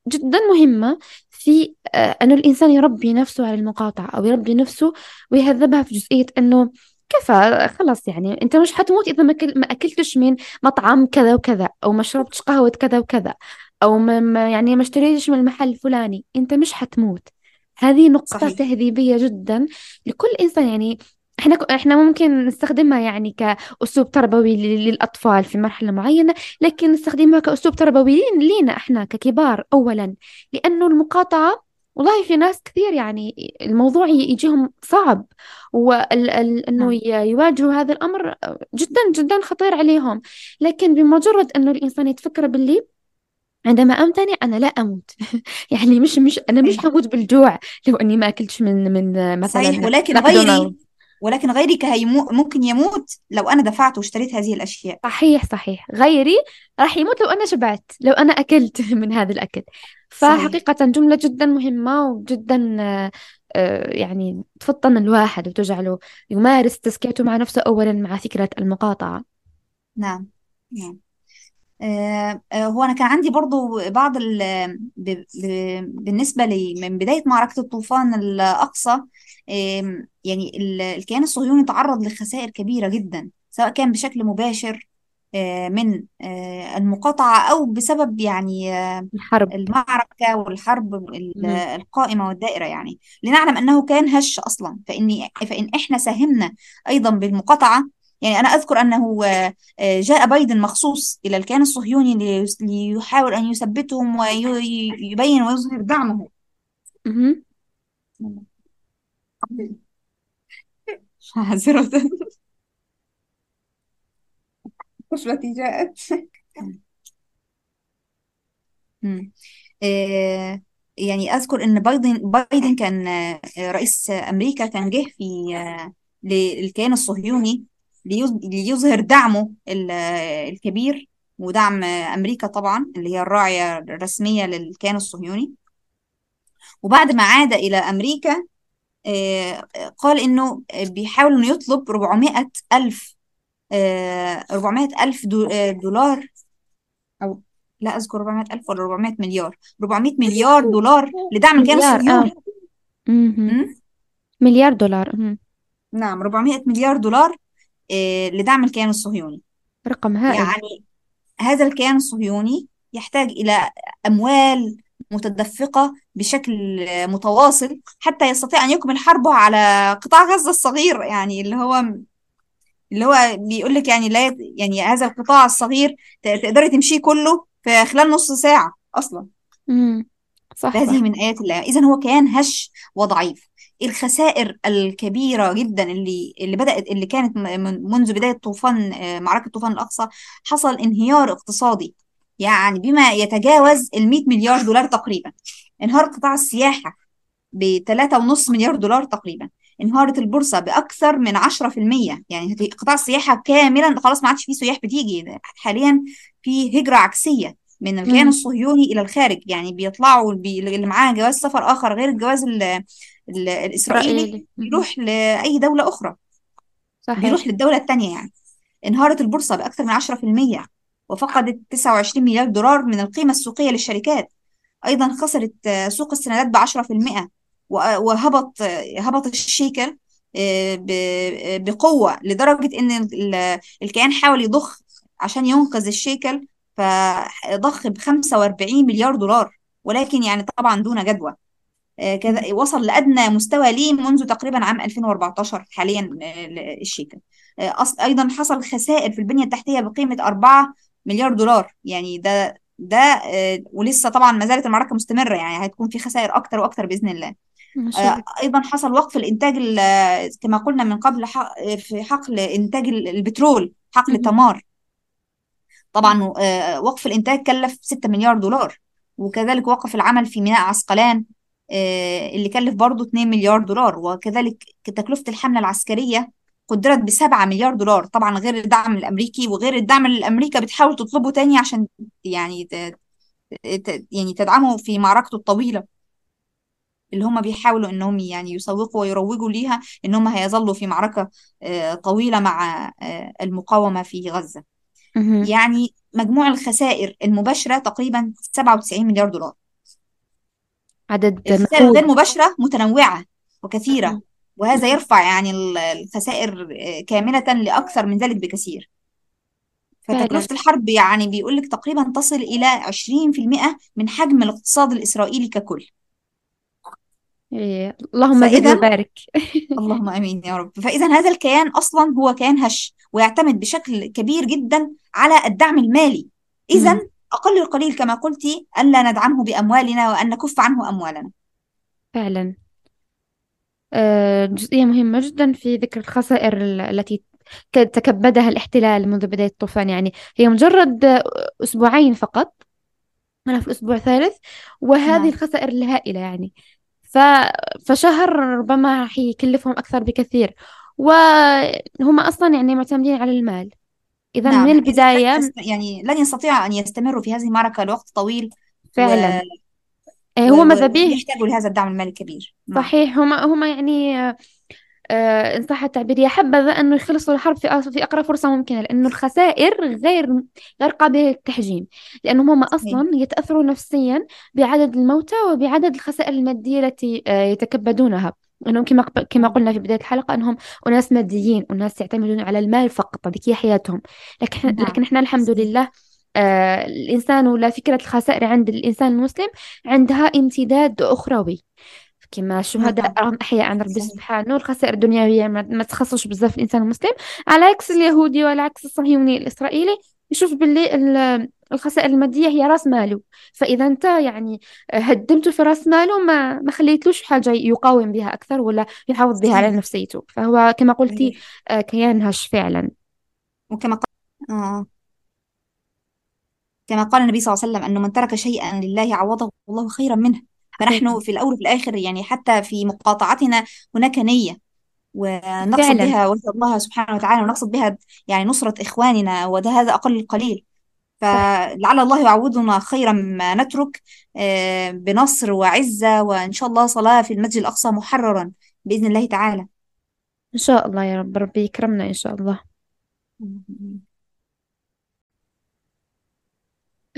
جدا مهمة. في آه، أنه الإنسان يربي نفسه على المقاطعة أو يربي نفسه ويهذبها في جزئية أنه كفى خلاص يعني أنت مش حتموت إذا ما أكلتش من مطعم كذا وكذا أو ما شربتش قهوة كذا وكذا أو ما ما- يعني ما اشتريتش من المحل الفلاني أنت مش حتموت. هذه نقطة صحيح. تهذيبية جدا لكل إنسان يعني إحنا ك- إحنا ممكن نستخدمها يعني كأسلوب تربوي ل- للأطفال في مرحلة معينة لكن نستخدمها كأسلوب تربوي لين- لينا إحنا ككبار أولا لأنه المقاطعة والله في ناس كثير يعني الموضوع يجيهم صعب وإنه نعم. يواجهوا هذا الأمر جدا جدا خطير عليهم. لكن بمجرد أنه الإنسان يتفكر باللي عندما أمتنع أنا لا أموت. [LAUGHS] يعني مش مش أنا مش صحيح هموت بالجوع لو أني ما أكلتش من من صحيح مثلا ولكن ماكدونالدز. غيري ولكن غيري كهيمو ممكن يموت لو أنا دفعت واشتريت هذه الأشياء. صحيح صحيح. غيري راح يموت لو أنا شبعت لو أنا أكلت [LAUGHS] من هذا الأكل. صحيح. فحقيقة جملة جدا مهمة وجدا آه، يعني تفطن الواحد وتجعله يمارس تزكيته مع نفسه أولا مع فكرة المقاطعة. نعم نعم. آه، آه، هو أنا كان عندي برضو بعض ال ب... ب... بالنسبة لي من بداية معركة الطوفان الأقصى يعني ال- الكيان الصهيوني تعرض لخسائر كبيرة جدا سواء كان بشكل مباشر آه، من آه، المقاطعة أو بسبب يعني آه، الحرب. المعركة والحرب. القائمة والدائرة يعني. لنعلم أنه كان هش أصلا. فإني فإن إحنا ساهمنا أيضا بالمقاطعة يعني أنا أذكر أنه جاء بايدن مخصوص إلى الكيان الصهيوني ليحاول أن يثبتهم ويبين ويظهر دعمه طفلتي جاءت مم. آه، يعني أذكر إن بايدن بايدن كان آه، رئيس أمريكا كان جه في آه، للكيان الصهيوني ليظ- ليظهر دعمه ال- آه، الكبير ودعم آه، أمريكا طبعا اللي هي الراعية الرسمية للكيان الصهيوني. وبعد ما عاد إلى أمريكا قال إنه بيحاول إنه يطلب 400 ألف آه، 400 ألف دو- آه، دولار أو لا أذكر 400 ألف ولا 400 مليار. 400 مليار دولار لدعم الكيان آه. الصهيوني? مليار دولار. نعم 400 مليار دولار آه، لدعم الكيان الصهيوني. رقم هائل. يعني هذا الكيان الصهيوني يحتاج إلى أموال متدفقة بشكل متواصل حتى يستطيع أن يكمل حربه على قطاع غزة الصغير يعني اللي هو اللي هو بيقول لك يعني لا يعني هذا القطاع الصغير تقدري تمشيه كله في خلال نص ساعة أصلا. مم. صح فهذه صح. من آيات الله. إذا هو كيان هش وضعيف. الخسائر الكبيرة جدا اللي اللي بدأت اللي كانت منذ بداية طوفان آه، معركة طوفان الأقصى حصل انهيار اقتصادي. يعني بما يتجاوز ال 100 مليار دولار تقريبا. انهار قطاع السياحة ب 3.5 مليار دولار تقريبا. انهارت البورصة بأكثر من 10% يعني قطاع السياحة كاملا خلاص ما عادش فيه سياح بتيجي. حاليا في هجرة عكسية من الكيان. الصهيوني إلى الخارج. يعني بيطلعوا بي... اللي معاه جواز سفر آخر غير الجواز ال... ال... الإسرائيلي. بيروح لأي دولة أخرى. صحيح. بيروح للدولة التانية يعني. انهارت البورصة بأكثر من 10% وفقدت 29 مليار دولار من القيمة السوقية للشركات أيضا خسرت سوق السندات بعشرة في المئة وهبط هبط الشيكل آه، بقوة لدرجة إن ال- الكيان حاول يضخ عشان ينقذ الشيكل فضخ ب 45 مليار دولار ولكن يعني طبعا دون جدوى آه، كذا. وصل لأدنى مستوى ليه منذ تقريبا عام 2014 حاليا آه، الشيكل أيضا حصل خسائر في البنية التحتية بقيمة 4 مليار دولار. يعني ده ده آه، ولسه طبعا ما زالت المعركة مستمرة يعني هتكون في خسائر أكتر وأكتر بإذن الله. آه، الله أيضا حصل وقف الإنتاج ال- كما قلنا من قبل في حقل إنتاج البترول حقل. تمار طبعا آه، وقف الإنتاج كلف 6 مليار دولار وكذلك وقف العمل في ميناء عسقلان آه، اللي كلف برضه 2 مليار دولار وكذلك تكلفة الحملة العسكرية قدرت ب 7 مليار دولار طبعا غير الدعم الأمريكي وغير الدعم اللي أمريكا بتحاول تطلبه تاني عشان يعني ت- ت- يعني تدعمه في معركته الطويلة. اللي هم بيحاولوا إنهم يعني يسوقوا ويروجوا ليها إن هم هيظلوا في معركة آه، طويلة مع آه، المقاومة في غزة. يعني مجموع الخسائر المباشرة تقريبا 97 مليار دولار. عدد الخسائر مهول مباشرة متنوعة وكثيرة. وهذا. يرفع يعني ال- الخسائر آه، كاملة لأكثر من ذلك بكثير فعلا فتكلفة الحرب يعني بيقول لك تقريبا تصل إلى 20% من حجم الاقتصاد الإسرائيلي ككل إيه. اللهم زد وبارك [LAUGHS] اللهم آمين يا رب فاذا هذا الكيان أصلا هو كيان هش ويعتمد بشكل كبير جدا على الدعم المالي اذا. أقل القليل كما قلت ألا ندعمه بأموالنا وأن نكف عنه أموالنا فعلا جزئية مهمة جدا في ذكر الخسائر ال- التي تكبدها الاحتلال منذ بداية الطوفان. يعني هي مجرد آه، أسبوعين فقط أنا في الأسبوع الثالث وهذه نعم. الخسائر الهائلة يعني. ف... فشهر ربما راح يكلفهم أكثر بكثير. وهم أصلا يعني معتمدين على المال. إذا من نعم. لن البداية. يعني لن يستطيعوا أن يستمروا في هذه المعركة لوقت طويل. فعلا. آه، و... هو و... ماذا بيه ويحتاجوا لهذا الدعم المالي الكبير نعم. صحيح هم هم يعني آه، إن صح التعبير. يا حبذا أنه يخلصوا الحرب في في أقرب فرصة ممكنة لأنه الخسائر غير غير قابلة للتحجيم لأنهم هم صحيح. أصلا يتأثروا نفسيا بعدد الموتى وبعدد الخسائر المادية التي آه، يتكبدونها. أنهم كما كما قلنا في بداية الحلقة أنهم أناس ماديين أناس يعتمدون على المال فقط هذيك هي حياتهم. لكن لكن نعم. إحنا الحمد صحيح لله آه، الإنسان ولا فكرة الخسائر عند الإنسان المسلم عندها امتداد أخروي. كما الشهداء نعم. راهم أحياء عند ربي سبحانه. الخسائر الدنيوية ما, تخصش بزاف الإنسان المسلم. على عكس اليهودي وعلى عكس الصهيوني الإسرائيلي يشوف باللي ال- الخسائر المادية هي رأس ماله. فإذا أنت يعني هدمته في رأس ماله ما ما خليتلوش حاجة يقاوم بها أكثر ولا يحافظ بها على نفسيته. فهو كما قلتي آه، كيان هش فعلا. وكما قال آه. كما قال النبي صلى الله عليه وسلم أنه من ترك شيئا لله عوضه الله خيرا منه. فنحن في الأول وفي الآخر يعني حتى في مقاطعتنا هناك نية. ونقصد فعلا. بها وجه الله سبحانه وتعالى ونقصد بها يعني نصرة إخواننا وده هذا أقل القليل. فلعل الله يعوضنا خيرا ما نترك آه، بنصر وعزة وإن شاء الله صلاة في المسجد الأقصى محررا بإذن الله تعالى. إن شاء الله يا رب ربي يكرمنا إن شاء الله.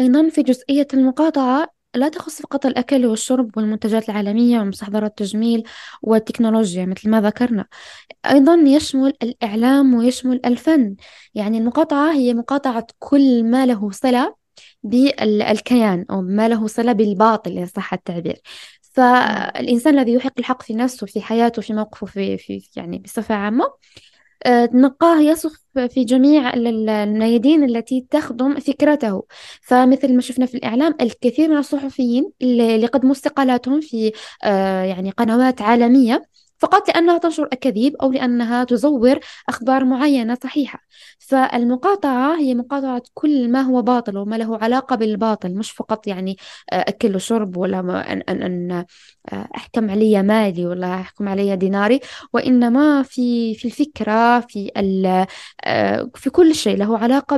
أيضا في جزئية المقاطعة لا تخص فقط الأكل والشرب والمنتجات العالمية ومستحضرات التجميل والتكنولوجيا مثل ما ذكرنا. أيضا يشمل الإعلام ويشمل الفن. يعني المقاطعة هي مقاطعة كل ما له صلة بالكيان أو ما له صلة بالباطل إن صح التعبير. فالإنسان الذي يحق الحق في نفسه في حياته في موقفه في, في يعني بصفة عامة نقاه يصف في جميع ال- ال- الميادين التي تخدم فكرته. فمثل ما شفنا في الإعلام الكثير من الصحفيين اللي اللي قدموا استقالاتهم في آه، يعني قنوات عالمية فقط لأنها تنشر أكاذيب أو لأنها تزور أخبار معينة صحيحة. فالمقاطعة هي مقاطعة كل ما هو باطل وما له علاقة بالباطل مش فقط يعني آه، أكل وشرب ولا أن أن أن آه، أحكم علي مالي ولا أحكم علي ديناري وإنما في في الفكرة في آه، في كل شيء له علاقة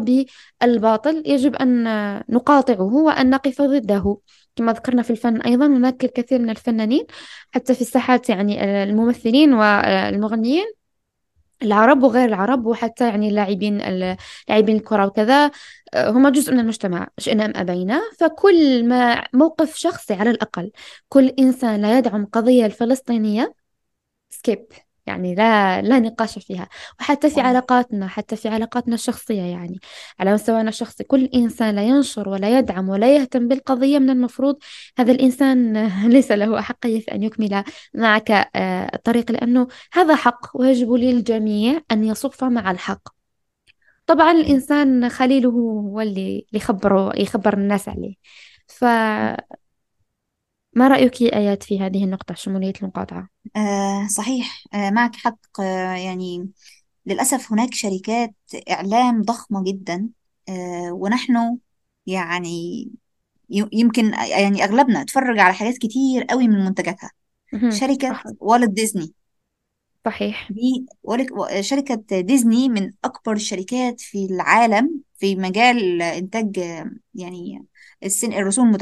بالباطل. يجب أن نقاطعه وأن نقف ضده. كما ذكرنا في الفن أيضا هناك الكثير من الفنانين حتى في الساحات يعني آه، الممثلين والمغنيين العرب وغير العرب وحتى يعني اللاعبين ال- لاعبين الكرة وكذا آه، هم جزء من المجتمع شئنا أم أبينا. فكل ما موقف شخصي على الأقل كل إنسان لا يدعم قضية الفلسطينية سكيب يعني لا لا نقاش فيها وحتى في علاقاتنا حتى في علاقاتنا الشخصية يعني على مستوانا الشخصي كل إنسان لا ينشر ولا يدعم ولا يهتم بالقضية من المفروض هذا الإنسان [LAUGHS] ليس له أحقية في أن يكمل معك آه، الطريق لأنه هذا حق ويجب للجميع أن يصف مع الحق. طبعا الإنسان خليله هو اللي يخبره يخبر الناس عليه. فما رأيك يا آيات في هذه النقطة شمولية المقاطعة؟ آه صحيح. آه معك حق. آه يعني للأسف هناك شركات إعلام ضخمة جدا. آه ونحن يعني يمكن يعني أغلبنا اتفرج على حاجات كتير قوي من منتجاتها. شركة صح والت ديزني. صحيح. دي ولك- شركة ديزني من أكبر الشركات في العالم في مجال إنتاج آه، يعني السن الرسوم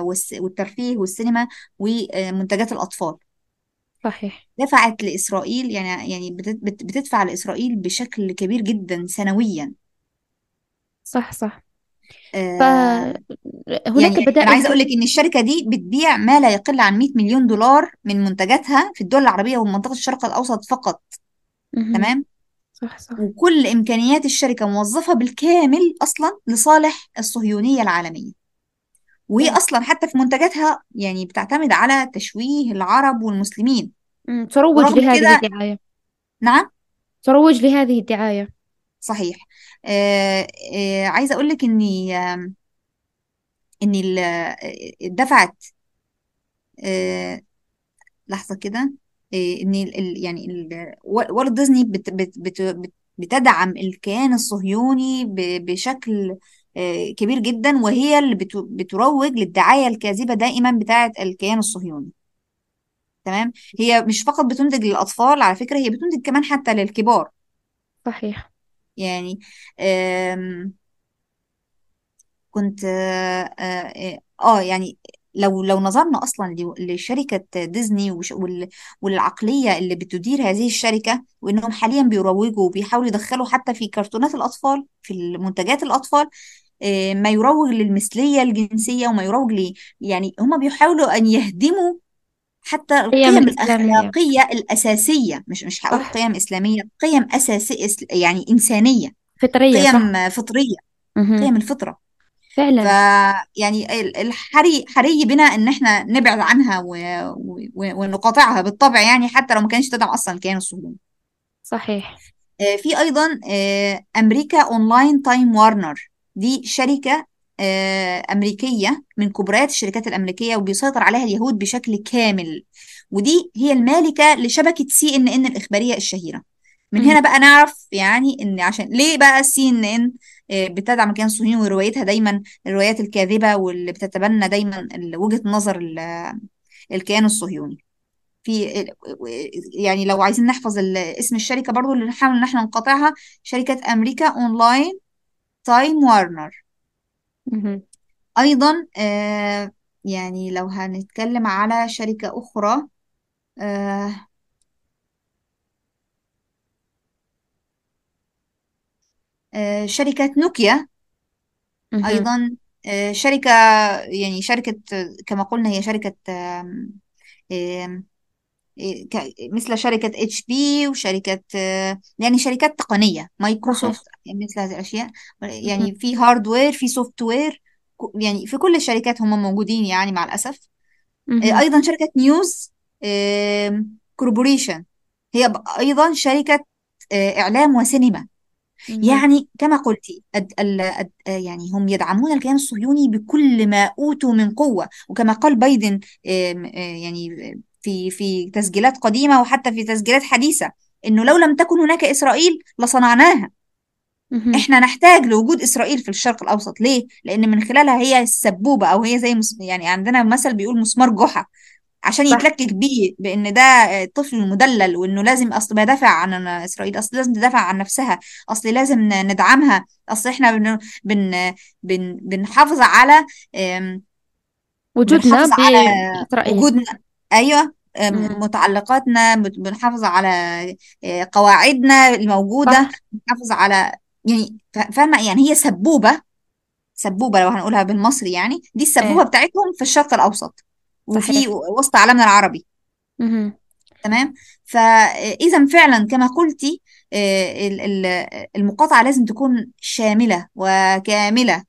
والس- والترفيه والسينما ومنتجات الأطفال. صحيح. دفعت لإسرائيل يعني يعني بت- بت- بتدفع لإسرائيل بشكل كبير جدا سنويا. صح صح. آه فهناك يعني أنا بدائل عايزة أقول لك كثير إن الشركة دي بتبيع ما لا يقل عن 100 مليون دولار من منتجاتها في الدول العربية ومنطقة الشرق الأوسط فقط. مهم. تمام؟ صح صح. وكل إمكانيات الشركة موظفة بالكامل أصلا لصالح الصهيونية العالمية. وهي أصلا حتى في منتجاتها يعني بتعتمد على تشويه العرب والمسلمين. مم. تروج ورغم لهذه كده الدعاية. نعم؟ تروج لهذه الدعاية. صحيح. آه آه عايزة أقول لك إني ان ال- دفعت آه، لحظة كده. إن ال ال- يعني ال- والت ديزني بت بت بت بت بتدعم الكيان الصهيوني بشكل آه، كبير جدا وهي اللي بت- بتروج للدعاية الكاذبة دائما بتاعة الكيان الصهيوني. تمام؟ هي مش فقط بتنتج للأطفال على فكرة هي بتنتج كمان حتى للكبار. صحيح. يعني كنت آه آه، آه، يعني لو لو نظرنا أصلا لشركة ديزني والعقلية اللي بتدير هذه الشركة وإنهم حاليا بيروجوا وبيحاولوا يدخلوا حتى في كرتونات الأطفال في المنتجات الأطفال آه، ما يروج للمثلية الجنسية وما يروج ل يعني هم بيحاولوا أن يهدموا حتى القيم الأخلاقية الأساسية مش مش هقول صح. قيم إسلامية قيم أساسية يعني إنسانية فطرية صح. قيم فطرية مهم. قيم الفطرة. ف فعلا. يعني ال- الحري حري بنا إن إحنا نبعد عنها و... و... ونقاطعها بالطبع يعني حتى لو ما كانش تدعم أصلا الكيان الصهيوني. صحيح. آه، في أيضا آه، America Online Time Warner دي شركة آه، أمريكية من كبريات الشركات الأمريكية وبيسيطر عليها اليهود بشكل كامل. ودي هي المالكة لشبكة CNN الإخبارية الشهيرة. من. هنا بقى نعرف يعني إن عشان ليه بقى CNN بتدعم الكيان الصهيوني وروايتها دايما الروايات الكاذبة واللي بتتبنى دايما وجهة نظر ال- الكيان الصهيوني في يعني لو عايزين نحفظ اسم الشركة برضو اللي نحاول إن إحنا نقاطعها شركة America Online Time Warner. أيضا آه يعني لو هنتكلم على شركة أخرى آه آه شركة نوكيا مهم. أيضا آه شركة يعني شركة كما قلنا هي شركة ك- مثل شركة HP وشركة آه، يعني شركات تقنية مايكروسوفت مثل هذه الأشياء. يعني في hardware في software يعني في كل الشركات هم موجودين يعني مع الأسف آه،. أيضا شركة News Corporation هي أيضا شركة آه، إعلام وسينما. يعني كما قلت يعني هم يدعمون الكيان الصهيوني بكل ما أوتوا من قوة. وكما قال بايدن آه، يعني في في تسجيلات قديمة وحتى في تسجيلات حديثة إنه لو لم تكن هناك إسرائيل لصنعناها. إحنا نحتاج لوجود إسرائيل في الشرق الأوسط. ليه؟ لأن من خلالها هي السبوبة أو هي زي مس يعني عندنا مثل بيقول مسمار جحا. عشان صح. يتلكك بيه بإن ده طفل مدلل وإنه لازم أصل بدافع عن إسرائيل أصل لازم تدافع عن نفسها أصل لازم ندعمها أصل إحنا بن بن بن بنحافظ على وجودنا بنحافظ على بإسرائيل وجودنا أيوه مم. متعلقاتنا بنحافظ على آه، قواعدنا الموجودة صح. بنحافظ على يعني فا- فاهمة؟ يعني هي سبوبة سبوبة لو هنقولها بالمصري يعني دي السبوبة إيه بتاعتهم في الشرق الأوسط. وفي وسط عالمنا العربي. تمام؟ فإذا فعلا كما قلتي آه، ال- ال- المقاطعة لازم تكون شاملة وكاملة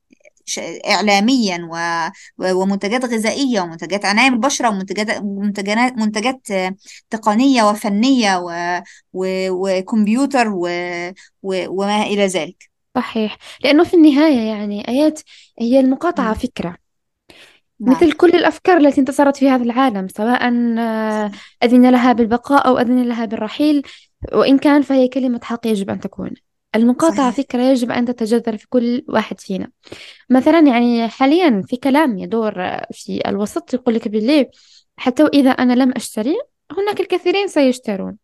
ش- إعلاميا و- و- ومنتجات غذائية ومنتجات عناية بالبشرة ومنتجات منتجات منتجات آه، تقنية وفنية و- و- وكمبيوتر وما إلى ذلك. صحيح. لأنه في النهاية يعني آيات هي المقاطعة مم. نعم. مثل كل الأفكار التي انتصرت في هذا العالم سواء آه، أذن لها بالبقاء أو أذن لها بالرحيل وإن كان فهي كلمة حق يجب أن تكون. المقاطعة صحيح. فكرة يجب أن تتجذر في كل واحد فينا. مثلا يعني حاليا في كلام يدور في الوسط يقول لك بالليل حتى وإذا أنا لم أشتري هناك الكثيرين سيشترون.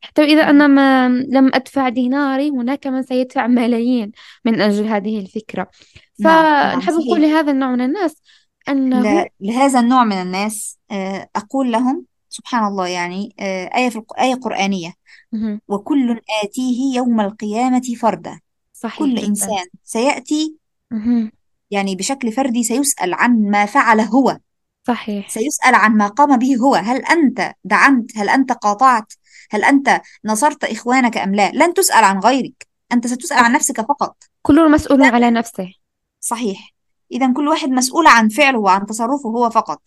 حتى وإذا أنا. ما لم أدفع ديناري هناك من سيدفع ملايين من أجل هذه الفكرة. نعم نعم فنحب نقول لهذا النوع من الناس أنه لهذا النوع من الناس آه، أقول لهم سبحان الله يعني آه، آية في الق- آية قرآنية. وكل آتيه يوم القيامة فردا. صحيح كل جدا. إنسان سيأتي. يعني بشكل فردي سيسأل عن ما فعل هو. صحيح. سيسأل عن ما قام به هو. هل أنت دعمت؟ هل أنت قاطعت؟ هل أنت نصرت إخوانك أم لا؟ لن تسأل عن غيرك. أنت ستسأل عن نفسك فقط. كل مسؤول على نفسه. صحيح. إذا كل واحد مسؤول عن فعله وعن تصرفه هو فقط.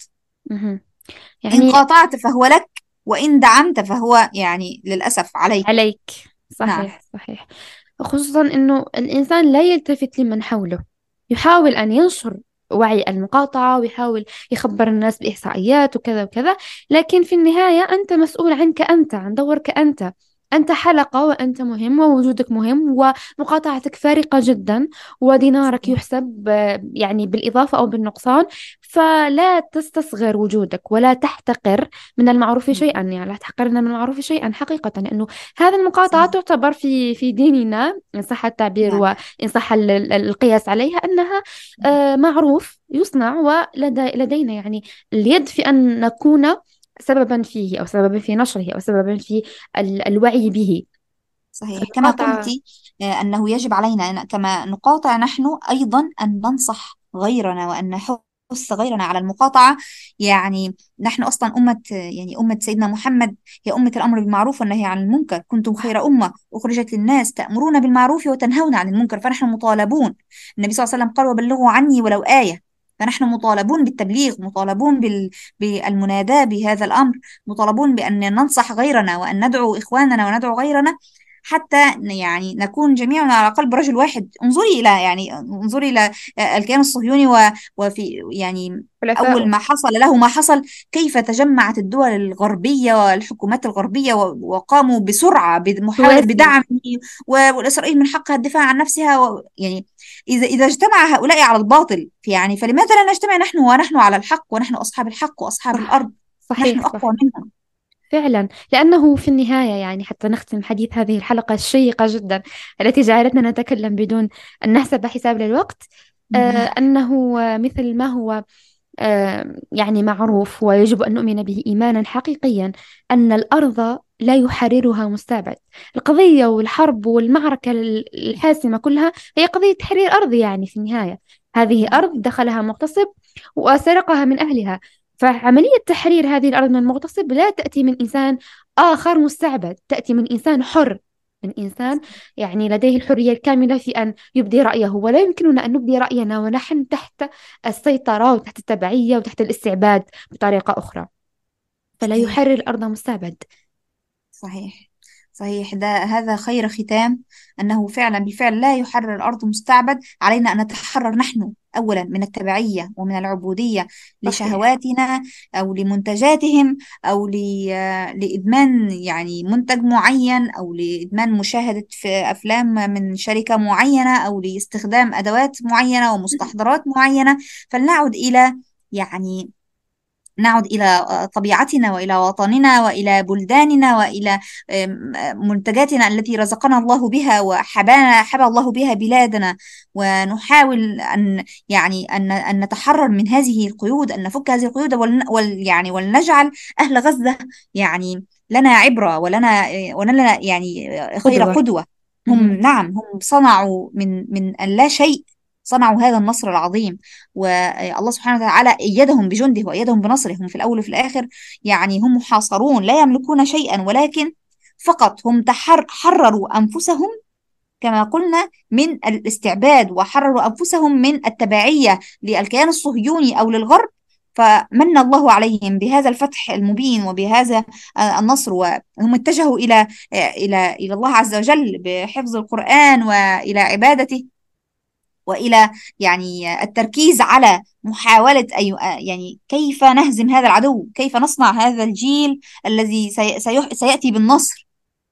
مهم. إن يعني قاطعت فهو لك وإن دعمت فهو يعني للأسف عليك. عليك. نعم. صحيح صحيح. خصوصا أنه الإنسان لا يلتفت لمن حوله. يحاول أن ينشر وعي المقاطعة ويحاول يخبر الناس بإحصائيات وكذا وكذا لكن في النهاية أنت مسؤول عنك أنت عن دورك أنت. أنت حلقة وأنت مهم ووجودك مهم ومقاطعتك فارقة جدا ودينارك يحسب يعني بالإضافة أو بالنقصان فلا تستصغر وجودك ولا تحتقر من المعروف شيئا يعني لا تحقرن من المعروف شيئا حقيقة لأنه هذه المقاطعة تعتبر في في ديننا إن صح التعبير نعم. وإن صح القياس عليها أنها آه، معروف يصنع ولدينا يعني اليد في أن نكون سببا فيه أو سببا في نشره أو سببا في الوعي به. صحيح. كما قلت آه، أنه يجب علينا أن كما نقاطع نحن أيضا أن ننصح غيرنا وأن نحث غيرنا على المقاطعة. يعني نحن أصلا أمة يعني أمة سيدنا محمد هي أمة الأمر بالمعروف والنهي عن المنكر. كنتم خير أمة أخرجت للناس تأمرون بالمعروف وتنهون عن المنكر فنحن مطالبون. النبي صلى الله عليه وسلم قال وبلغوا عني ولو آية. فنحن مطالبون بالتبليغ مطالبون بال... بالمناداة بهذا الأمر مطالبون بأن ننصح غيرنا وأن ندعو إخواننا وندعو غيرنا حتى يعني نكون جميعنا على قلب رجل واحد. انظري إلى يعني انظري إلى الكيان الصهيوني و... وفي يعني أول ما حصل له ما حصل كيف تجمعت الدول الغربية والحكومات الغربية وقاموا بسرعة بمحاولة بدعمه والإسرائيل من حقها الدفاع عن نفسها و... يعني إذا إذا اجتمع هؤلاء على الباطل يعني فلماذا لا نجتمع نحن ونحن على الحق ونحن أصحاب الحق وأصحاب صح. الأرض؟ صحيح نحن أقوى منهم فعلا لأنه في النهاية يعني حتى نختم حديث هذه الحلقة الشيقة جدا التي جعلتنا نتكلم بدون أن نحسب حساب للوقت آه أنه مثل ما هو آه يعني معروف ويجب أن نؤمن به إيمانا حقيقيا أن الأرض لا يحررها مستعبد القضية والحرب والمعركة الحاسمة كلها هي قضية تحرير أرض يعني في النهاية. هذه أرض دخلها مغتصب وسرقها من أهلها. فعملية تحرير هذه الأرض من المغتصب لا تأتي من إنسان آخر مستعبد تأتي من إنسان حر من إنسان يعني لديه الحرية الكاملة في أن يبدي رأيه. ولا يمكننا أن نبدي رأينا ونحن تحت السيطرة وتحت التبعية وتحت الاستعباد بطريقة أخرى. فلا يحرر الأرض مستعبد. صحيح. صحيح. ده هذا خير ختام. أنه فعلا بالفعل لا يحرر الأرض مستعبد. علينا أن نتحرر نحن أولا من التبعية ومن العبودية لشهواتنا أو لمنتجاتهم أو لإدمان يعني منتج معين أو لإدمان مشاهدة في أفلام من شركة معينة أو لاستخدام أدوات معينة ومستحضرات معينة. فلنعد إلى يعني نعد إلى طبيعتنا وإلى وطننا وإلى بلداننا وإلى منتجاتنا التي رزقنا الله بها وحبانا حبى الله بها بلادنا. ونحاول أن يعني أن أن نتحرر من هذه القيود أن نفك هذه القيود ول يعني ولنجعل أهل غزة يعني لنا عبرة ولنا ولنا يعني خير قدوة. هم نعم هم صنعوا من من اللا شيء صنعوا هذا النصر العظيم والله سبحانه وتعالى أيدهم بجنده وأيدهم بنصره هم في الأول وفي الآخر يعني هم محاصرون لا يملكون شيئا ولكن فقط هم تحر حرروا أنفسهم كما قلنا من الاستعباد وحرروا أنفسهم من التبعية للكيان الصهيوني أو للغرب. فمن الله عليهم بهذا الفتح المبين وبهذا النصر وهم اتجهوا إلى إلى إلى الله عز وجل بحفظ القرآن وإلى عبادته. وإلى يعني التركيز على محاولة أي يعني كيف نهزم هذا العدو؟ كيف نصنع هذا الجيل الذي سيأتي بالنصر؟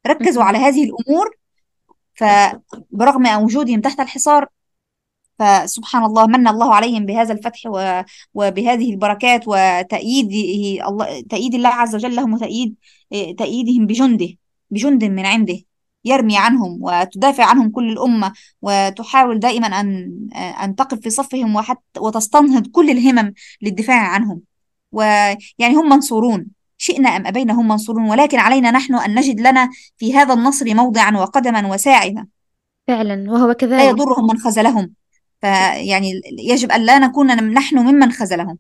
ركزوا على هذه الأمور فبرغم وجودهم تحت الحصار فسبحان الله من الله عليهم بهذا الفتح وبهذه البركات وتأييده الله تأييد الله عز وجل لهم وتأييد تأييدهم بجنده بجند من عنده. يرمي عنهم وتدافع عنهم كل الأمة وتحاول دائما أن أن تقف في صفهم وحتى وتستنهض كل الهمم للدفاع عنهم. ويعني هم منصورون. شئنا أم أبينا هم منصورون؟ ولكن علينا نحن أن نجد لنا في هذا النصر موضعا وقدما وساعدا. فعلا وهو كذلك. لا يضرهم من خذلهم. فيعني يجب أن لا نكون نحن ممن خذلهم.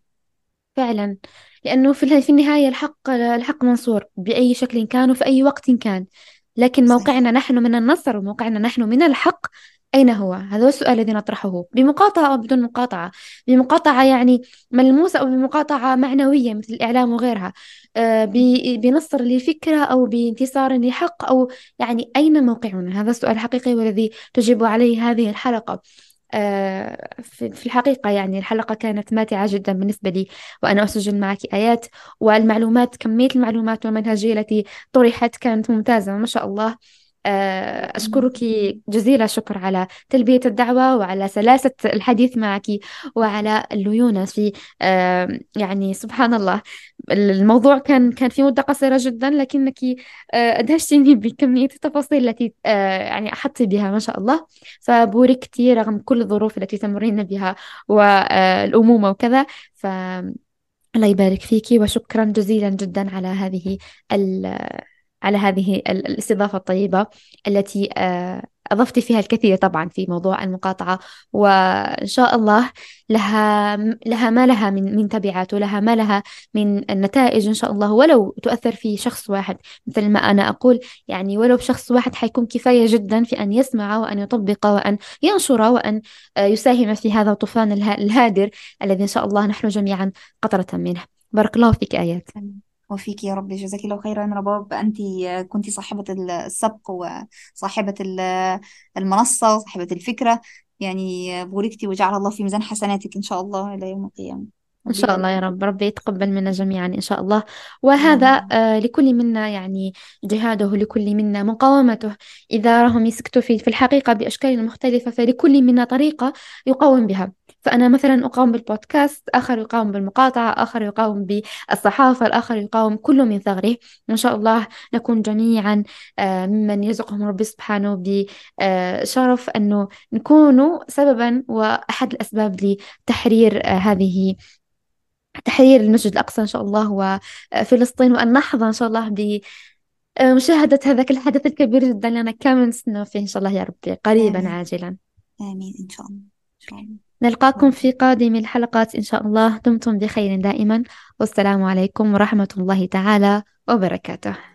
فعلا. لأنه في النهاية الحق الحق منصور بأي شكل كان وفي أي وقت كان. لكن موقعنا نحن من النصر وموقعنا نحن من الحق أين هو؟ هذا هو السؤال الذي نطرحه. بمقاطعة أو بدون مقاطعة. بمقاطعة يعني ملموسة أو بمقاطعة معنوية مثل الإعلام وغيرها. آه، بنصر لفكرة أو بانتصار لحق أو يعني أين موقعنا؟ هذا السؤال الحقيقي والذي تجيب عليه هذه الحلقة. في الحقيقة يعني الحلقة كانت ماتعة جدا بالنسبة لي وأنا أسجل معك آيات والمعلومات كمية المعلومات والمنهجية التي طرحت كانت ممتازة ما شاء الله. آه، أشكرك جزيل الشكر على تلبية الدعوة وعلى سلاسة الحديث معك وعلى الليونة في آه، يعني سبحان الله. الموضوع كان كان في مدة قصيرة جدا لكنك آه، أدهشتني [LAUGHS] بكمية التفاصيل التي يعني أحطت بها ما شاء الله. فبوركتي رغم كل الظروف التي تمرين بها والأمومة وكذا. ف الله يبارك فيك وشكرا جزيلا جدا على هذه على هذه الاستضافة الطيبة التي آه، أضفت فيها الكثير طبعا في موضوع المقاطعة وإن شاء الله لها لها ما لها من من تبعات ولها ما لها من النتائج إن شاء الله. ولو تؤثر في شخص واحد مثل ما أنا أقول يعني ولو بشخص واحد حيكون كفاية جدا في أن يسمع وأن يطبق وأن ينشر وأن يساهم في هذا الطوفان الهادر الذي إن شاء الله نحن جميعا قطرة منه. بارك الله فيك آيات. وفيك يا رب جزاك الله خيرا رباب أنت كنت صاحبة السبق وصاحبة المنصة وصاحبة الفكرة. يعني بوركتي وجعل الله في ميزان حسناتك إن شاء الله إلى يوم القيامة. إن شاء الله يا رب. ربي يتقبل منا جميعا إن شاء الله. وهذا آه لكل منا يعني جهاده لكل منا مقاومته. إذا راهم يسكتوا في في الحقيقة بأشكال مختلفة فلكل منا طريقة يقاوم بها. فأنا مثلا أقاوم بالبودكاست آخر يقاوم بالمقاطعة آخر يقاوم بالصحافة الآخر يقاوم كل من ثغره. وإن شاء الله نكون جميعا آه ممن يرزقهم ربي سبحانه بشرف أنه نكون سببا وأحد الأسباب لتحرير آه هذه تحرير المسجد الأقصى إن شاء الله وفلسطين. وأن نحظى إن شاء الله بمشاهدة هذاك الحدث الكبير جدا لنا كامل نستنى فيه إن شاء الله يا ربي قريبا آمين. عاجلا. آمين. إن شاء الله. إن شاء الله. نلقاكم في قادم الحلقات إن شاء الله. دمتم بخير دائما. والسلام عليكم ورحمة الله تعالى وبركاته.